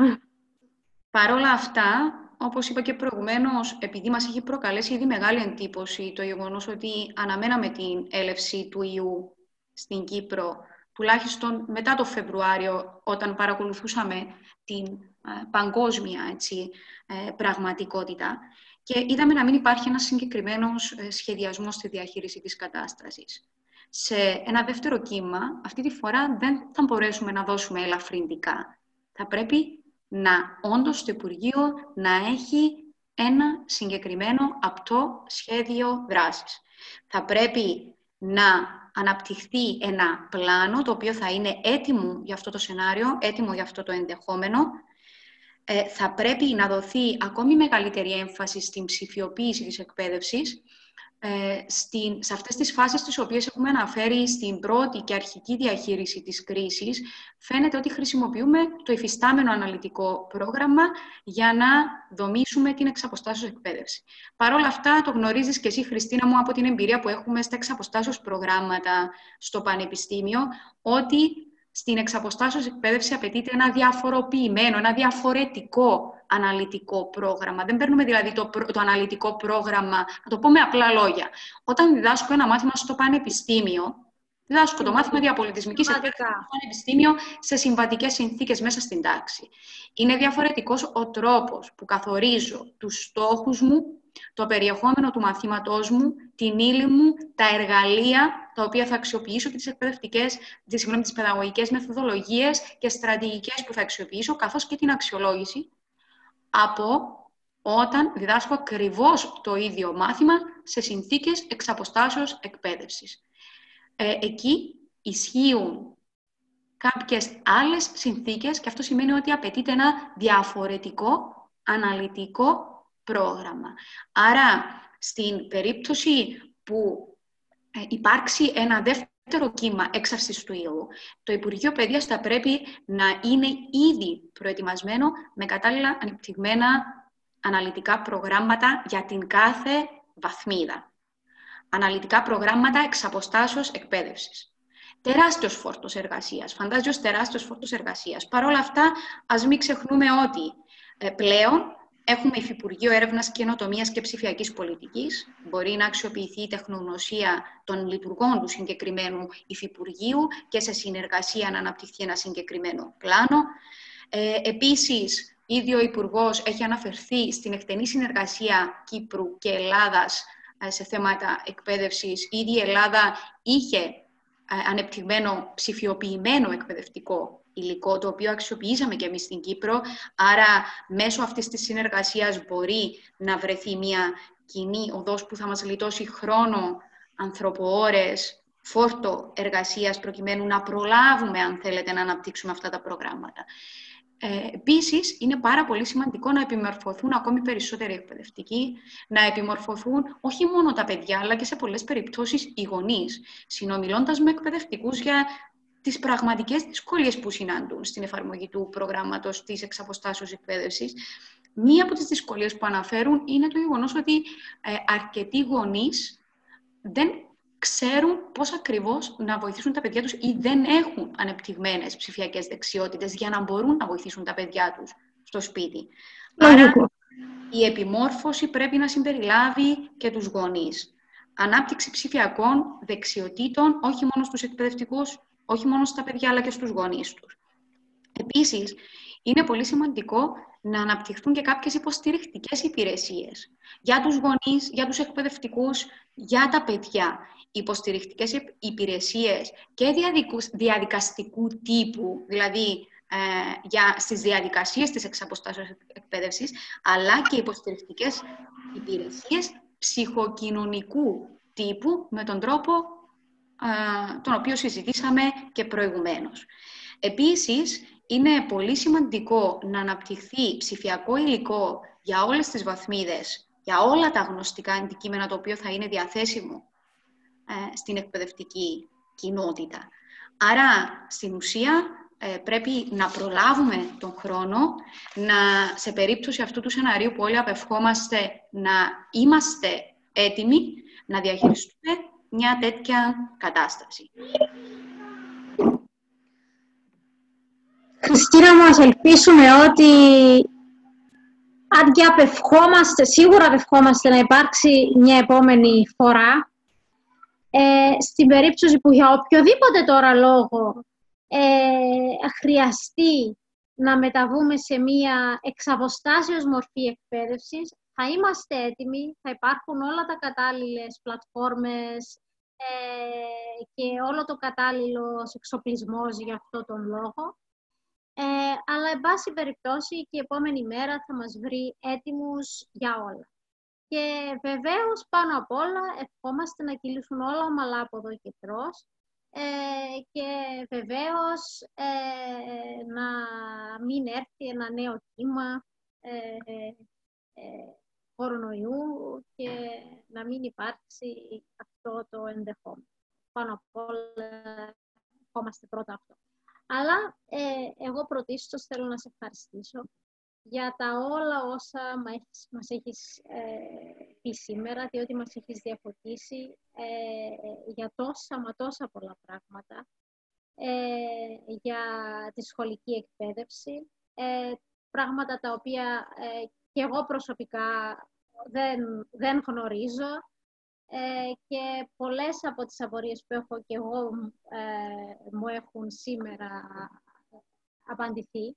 Παρ' όλα αυτά, όπως είπα και προηγουμένως, επειδή μας έχει προκαλέσει ήδη μεγάλη εντύπωση το γεγονός ότι αναμέναμε την έλευση του ιού στην Κύπρο, τουλάχιστον μετά το Φεβρουάριο, όταν παρακολουθούσαμε την ε, παγκόσμια έτσι, ε, πραγματικότητα και είδαμε να μην υπάρχει ένας συγκεκριμένος ε, σχεδιασμός στη διαχείριση της κατάστασης. Σε ένα δεύτερο κύμα, αυτή τη φορά δεν θα μπορέσουμε να δώσουμε ελαφρυντικά. Θα πρέπει να όντως το Υπουργείο να έχει ένα συγκεκριμένο απτό σχέδιο δράσης. Θα πρέπει να αναπτυχθεί ένα πλάνο το οποίο θα είναι έτοιμο για αυτό το σενάριο, έτοιμο για αυτό το ενδεχόμενο, ε, θα πρέπει να δοθεί ακόμη μεγαλύτερη έμφαση στην ψηφιοποίηση της εκπαίδευσης, ε, στην, σε αυτές τις φάσεις τις οποίες έχουμε αναφέρει στην πρώτη και αρχική διαχείριση της κρίσης, φαίνεται ότι χρησιμοποιούμε το υφιστάμενο αναλυτικό πρόγραμμα για να δομήσουμε την εξαποστάσεως εκπαίδευση. Παρ' όλα αυτά, το γνωρίζεις και εσύ, Χριστίνα μου, από την εμπειρία που έχουμε στα εξαποστάσεως προγράμματα στο Πανεπιστήμιο, ότι στην εξαποστάσεως εκπαίδευση απαιτείται ένα διαφοροποιημένο, ένα διαφορετικό αναλυτικό πρόγραμμα. Δεν παίρνουμε δηλαδή το, το αναλυτικό πρόγραμμα, να το πω με απλά λόγια. Όταν διδάσκω ένα μάθημα στο πανεπιστήμιο, διδάσκω το μάθημα διαπολιτισμικής εκπαίδευσης στο πανεπιστήμιο σε συμβατικές συνθήκες μέσα στην τάξη. Είναι διαφορετικός ο τρόπος που καθορίζω τους στόχους μου, το περιεχόμενο του μαθήματός μου, την ύλη μου, τα εργαλεία τα οποία θα αξιοποιήσω και τις εκπαιδευτικές, τις, συγγνώμη, τις παιδαγωγικές μεθοδολογίες και στρατηγικές που θα αξιοποιήσω, καθώς και την αξιολόγηση από όταν διδάσκω ακριβώς το ίδιο μάθημα σε συνθήκες εξαποστάσεως εκπαίδευσης. Ε, εκεί ισχύουν κάποιες άλλες συνθήκες και αυτό σημαίνει ότι απαιτείται ένα διαφορετικό αναλυτικό πρόγραμμα. Άρα, στην περίπτωση που ε, υπάρξει ένα δεύτερο κύμα έξαρσης του ήλου, το Υπουργείο Παιδείας θα πρέπει να είναι ήδη προετοιμασμένο με κατάλληλα ανεπτυγμένα αναλυτικά προγράμματα για την κάθε βαθμίδα. Αναλυτικά προγράμματα εξ αποστάσεως εκπαίδευσης. Τεράστιος φόρτος εργασίας, φαντάζομαι τεράστιος φόρτος εργασίας. Παρ' όλα αυτά, ας μην ξεχνούμε ότι ε, πλέον Έχουμε Υφυπουργείο Έρευνας Καινοτομίας και Ψηφιακής Πολιτικής. Μπορεί να αξιοποιηθεί η τεχνογνωσία των λειτουργών του συγκεκριμένου Υφυπουργείου και σε συνεργασία να αναπτυχθεί ένα συγκεκριμένο πλάνο. Ε, Επίσης, ήδη ο Υπουργός έχει αναφερθεί στην εκτενή συνεργασία Κύπρου και Ελλάδας ε, σε θέματα εκπαίδευσης. Ήδη η Ελλάδα είχε ε, ανεπτυγμένο ψηφιοποιημένο εκπαιδευτικό υλικό το οποίο αξιοποιήσαμε και εμείς στην Κύπρο. Άρα μέσω αυτής της συνεργασίας μπορεί να βρεθεί μια κοινή οδός που θα μας λιτώσει χρόνο, ανθρωποώρες, φόρτο εργασίας προκειμένου να προλάβουμε, αν θέλετε, να αναπτύξουμε αυτά τα προγράμματα. Ε, Επίσης, είναι πάρα πολύ σημαντικό να επιμορφωθούν ακόμη περισσότεροι εκπαιδευτικοί, να επιμορφωθούν όχι μόνο τα παιδιά, αλλά και σε πολλές περιπτώσεις οι γονείς, συνομιλώντας με εκπαιδευτικούς για τις πραγματικές δυσκολίες που συναντούν στην εφαρμογή του προγράμματος της εξαποστάσεως εκπαίδευσης. Μία από τις δυσκολίες που αναφέρουν είναι το γεγονός ότι ε, αρκετοί γονείς δεν ξέρουν πώς ακριβώς να βοηθήσουν τα παιδιά τους ή δεν έχουν ανεπτυγμένες ψηφιακές δεξιότητες για να μπορούν να βοηθήσουν τα παιδιά τους στο σπίτι. Άρα, η επιμόρφωση πρέπει να συμπεριλάβει και τους γονείς. Ανάπτυξη ψηφιακών δεξιοτήτων, όχι μόνο στους εκπαιδευτικούς, όχι μόνο στα παιδιά, αλλά και στους γονείς τους. Επίσης, είναι πολύ σημαντικό να αναπτυχθούν και κάποιες υποστηρικτικές υπηρεσίες για τους γονείς, για τους εκπαιδευτικούς, για τα παιδιά. Υποστηρικτικές υπηρεσίες και διαδικαστικού τύπου, δηλαδή ε, για, στις διαδικασίες της εξαποστάσεως εκπαίδευσης, αλλά και υποστηρικτικές υπηρεσίες ψυχοκοινωνικού τύπου με τον τρόπο ε, τον οποίο συζητήσαμε και προηγουμένως. Επίσης, είναι πολύ σημαντικό να αναπτυχθεί ψηφιακό υλικό για όλες τις βαθμίδες, για όλα τα γνωστικά αντικείμενα το οποίο θα είναι διαθέσιμο ε, στην εκπαιδευτική κοινότητα. Άρα, στην ουσία, ε, πρέπει να προλάβουμε τον χρόνο, να, σε περίπτωση αυτού του σενάριου που όλοι απευχόμαστε, να είμαστε έτοιμοι να διαχειριστούμε μια τέτοια κατάσταση. Χριστίνα μας, ελπίσουμε ότι αν και απευχόμαστε, σίγουρα απευχόμαστε να υπάρξει μια επόμενη φορά, ε, στην περίπτωση που για οποιοδήποτε τώρα λόγο ε, χρειαστεί να μεταβούμε σε μια εξαποστάσεως μορφή εκπαίδευσης, θα είμαστε έτοιμοι, θα υπάρχουν όλα τα κατάλληλες πλατφόρμες ε, και όλο το κατάλληλο εξοπλισμός για αυτό τον λόγο. Ε, αλλά, εν πάση περιπτώσει, και η επόμενη μέρα θα μας βρει έτοιμους για όλα. Και βεβαίως, πάνω απ' όλα, ευχόμαστε να κυλήσουν όλα ομαλά από εδώ και τρως. Ε, και βεβαίως ε, να μην έρθει ένα νέο κύμα ε, ε, κορονοϊού και να μην υπάρξει αυτό το ενδεχόμενο. Πάνω απ' όλα, ευχόμαστε πρώτα αυτό. Αλλά ε, εγώ πρωτίστως θέλω να σε ευχαριστήσω για τα όλα όσα μας έχεις ε, πει σήμερα, διότι μας έχεις διαφωτίσει ε, για τόσα μα τόσα πολλά πράγματα, ε, για τη σχολική εκπαίδευση, ε, πράγματα τα οποία και εγώ προσωπικά δεν, δεν γνωρίζω ε, και πολλές από τις απορίες που έχω και εγώ ε, μου έχουν σήμερα απαντηθεί.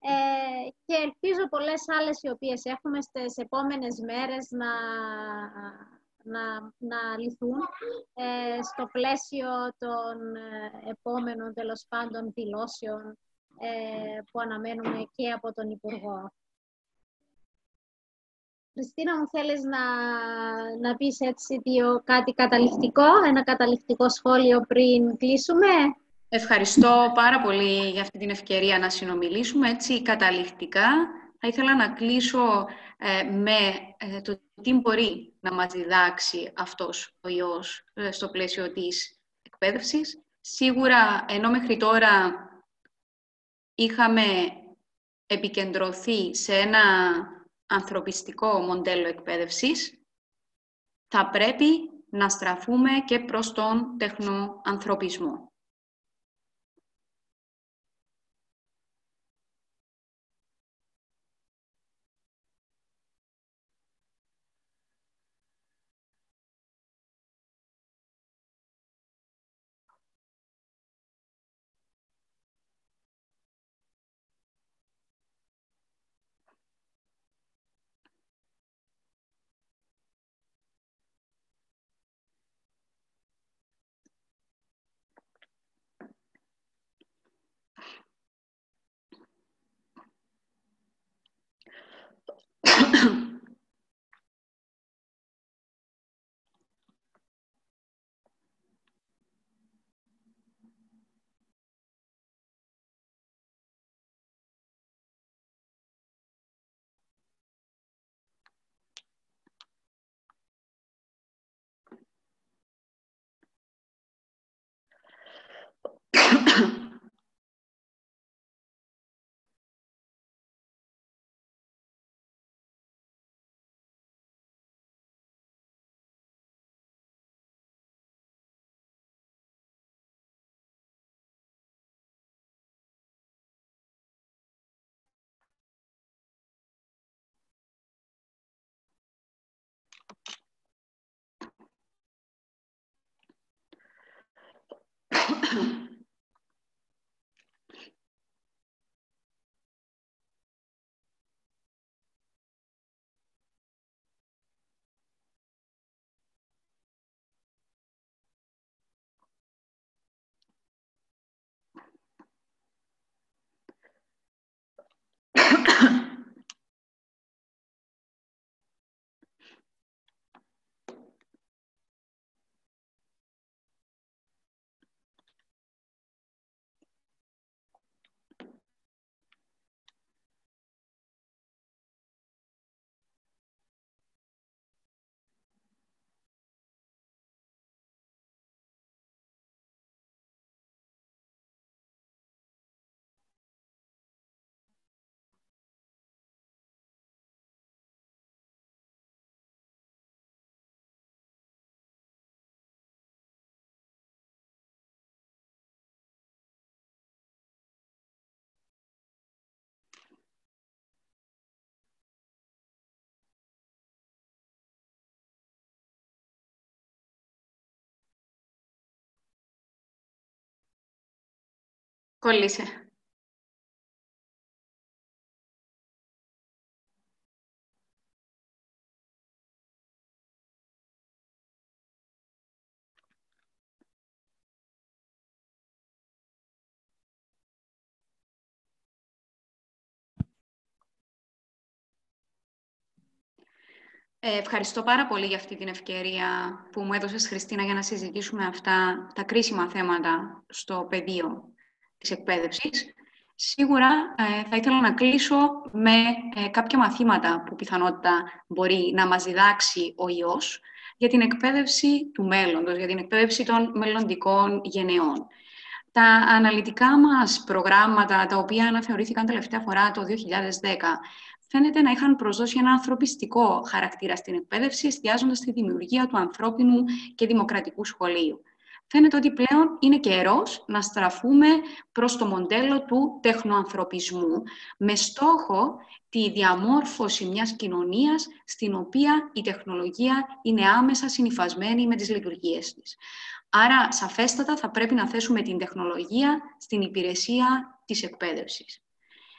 Ε, και ελπίζω πολλές άλλες οι οποίες έχουμε στις επόμενες μέρες να, να, να λυθούν ε, στο πλαίσιο των επόμενων τέλος πάντων δηλώσεων που αναμένουμε και από τον Υπουργό. Χριστίνα, μου θέλεις να, να πεις έτσι δύο, κάτι καταληκτικό, ένα καταληκτικό σχόλιο πριν κλείσουμε. Ευχαριστώ πάρα πολύ για αυτή την ευκαιρία να συνομιλήσουμε έτσι καταληκτικά. Θα ήθελα να κλείσω ε, με ε, το τι μπορεί να μας διδάξει αυτός ο ιός ε, στο πλαίσιο της εκπαίδευσης. Σίγουρα, ενώ μέχρι τώρα είχαμε επικεντρωθεί σε ένα ανθρωπιστικό μοντέλο εκπαίδευσης, θα πρέπει να στραφούμε και προς τον τεχνοανθρωπισμό. Mm-hmm. Κόλλησε. Ε, ευχαριστώ πάρα πολύ για αυτή την ευκαιρία που μου έδωσες, Χριστίνα, για να συζητήσουμε αυτά τα κρίσιμα θέματα στο πεδίο της εκπαίδευσης. Σίγουρα ε, θα ήθελα να κλείσω με ε, κάποια μαθήματα που πιθανότητα μπορεί να μας διδάξει ο ιός για την εκπαίδευση του μέλλοντος, για την εκπαίδευση των μελλοντικών γενεών. Τα αναλυτικά μας προγράμματα, τα οποία αναθεωρήθηκαν τελευταία φορά το 2010, φαίνεται να είχαν προσδώσει ένα ανθρωπιστικό χαρακτήρα στην εκπαίδευση, εστιάζοντας στη δημιουργία του ανθρώπινου και δημοκρατικού σχολείου φαίνεται ότι πλέον είναι καιρός να στραφούμε προς το μοντέλο του τεχνοανθρωπισμού με στόχο τη διαμόρφωση μιας κοινωνίας στην οποία η τεχνολογία είναι άμεσα συνειφασμένη με τις λειτουργίες της. Άρα, σαφέστατα, θα πρέπει να θέσουμε την τεχνολογία στην υπηρεσία της εκπαίδευσης.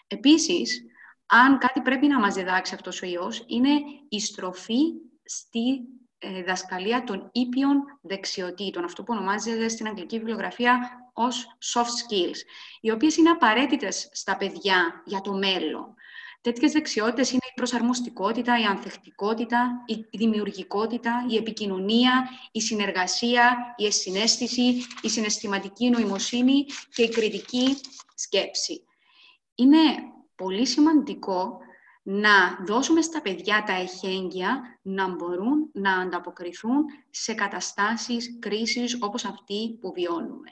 Επίσης, αν κάτι πρέπει να μας διδάξει αυτός ο ιός, είναι η στροφή στη ε, δασκαλία των ήπιων δεξιοτήτων, αυτό που ονομάζεται στην αγγλική βιβλιογραφία ως soft skills, οι οποίες είναι απαραίτητες στα παιδιά για το μέλλον. Τέτοιες δεξιότητες είναι η προσαρμοστικότητα, η ανθεκτικότητα, η δημιουργικότητα, η επικοινωνία, η συνεργασία, η εσυναίσθηση, η συναισθηματική νοημοσύνη και η κριτική σκέψη. Είναι πολύ σημαντικό να δώσουμε στα παιδιά τα εχέγγυα να μπορούν να ανταποκριθούν σε καταστάσεις κρίσης όπως αυτή που βιώνουμε.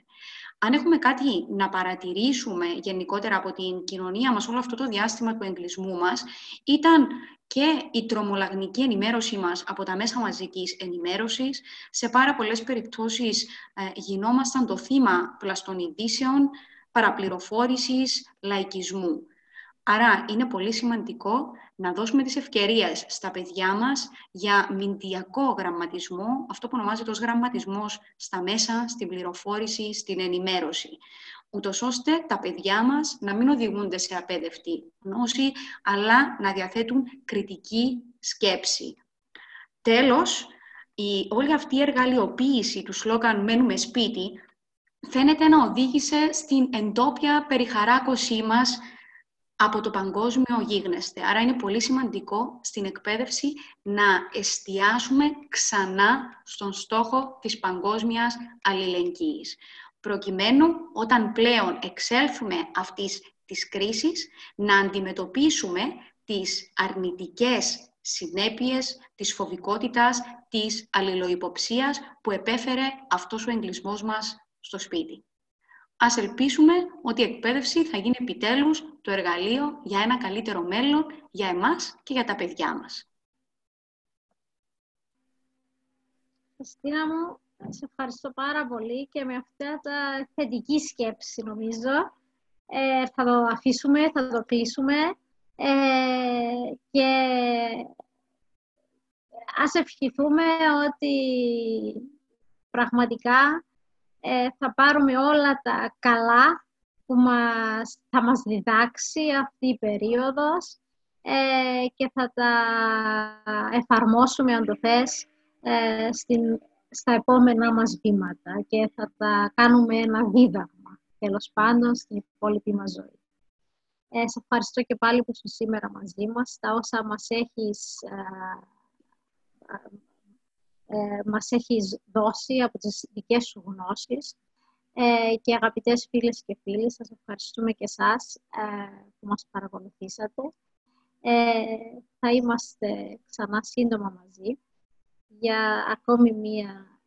Αν έχουμε κάτι να παρατηρήσουμε γενικότερα από την κοινωνία μας όλο αυτό το διάστημα του εγκλισμού μας, ήταν και η τρομολαγνική ενημέρωση μας από τα μέσα μαζικής ενημέρωσης. Σε πάρα πολλές περιπτώσεις ε, γινόμασταν το θύμα πλαστών ειδήσεων, παραπληροφόρησης, λαϊκισμού. Άρα είναι πολύ σημαντικό να δώσουμε τις ευκαιρίες στα παιδιά μας για μηντιακό γραμματισμό, αυτό που ονομάζεται ως γραμματισμός στα μέσα, στην πληροφόρηση, στην ενημέρωση. Ούτως ώστε τα παιδιά μας να μην οδηγούνται σε απέδευτη γνώση, αλλά να διαθέτουν κριτική σκέψη. Τέλος, η, όλη αυτή η εργαλειοποίηση του σλόγαν «Μένουμε σπίτι» φαίνεται να οδήγησε στην εντόπια περιχαράκωσή μας από το παγκόσμιο γίγνεσθε. Άρα είναι πολύ σημαντικό στην εκπαίδευση να εστιάσουμε ξανά στον στόχο της παγκόσμιας αλληλεγγύης. Προκειμένου, όταν πλέον εξέλθουμε αυτής της κρίσης, να αντιμετωπίσουμε τις αρνητικές συνέπειες της φοβικότητας, της αλληλοϊποψίας που επέφερε αυτός ο εγκλισμός μας στο σπίτι. Ας ελπίσουμε ότι η εκπαίδευση θα γίνει επιτέλους το εργαλείο για ένα καλύτερο μέλλον για εμάς και για τα παιδιά μας. Χριστίνα μου, σε ευχαριστώ πάρα πολύ και με αυτά τα θετική σκέψη νομίζω ε, θα το αφήσουμε, θα το πείσουμε ε, και ας ευχηθούμε ότι πραγματικά ε, θα πάρουμε όλα τα καλά που μας, θα μας διδάξει αυτή η περίοδος ε, και θα τα εφαρμόσουμε, αν το θες, ε, στην, στα επόμενά μας βήματα και θα τα κάνουμε ένα δίδαγμα, τέλος πάντων, στην υπόλοιπη μας ζωή. Ε, σε ευχαριστώ και πάλι που είσαι σήμερα μαζί μας. Τα όσα μας έχεις, ε, μας έχεις δώσει από τις δικές σου γνώσεις ε, και αγαπητές φίλες και φίλοι, σας ευχαριστούμε και εσάς ε, που μας παρακολουθήσατε. Ε, θα είμαστε ξανά σύντομα μαζί για ακόμη, μία,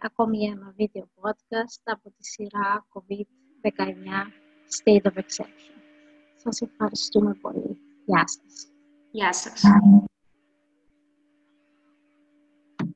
ακόμη ένα βίντεο podcast από τη σειρά COVID-19 State of Exception. Σας ευχαριστούμε πολύ. Γεια σας. Γεια σας.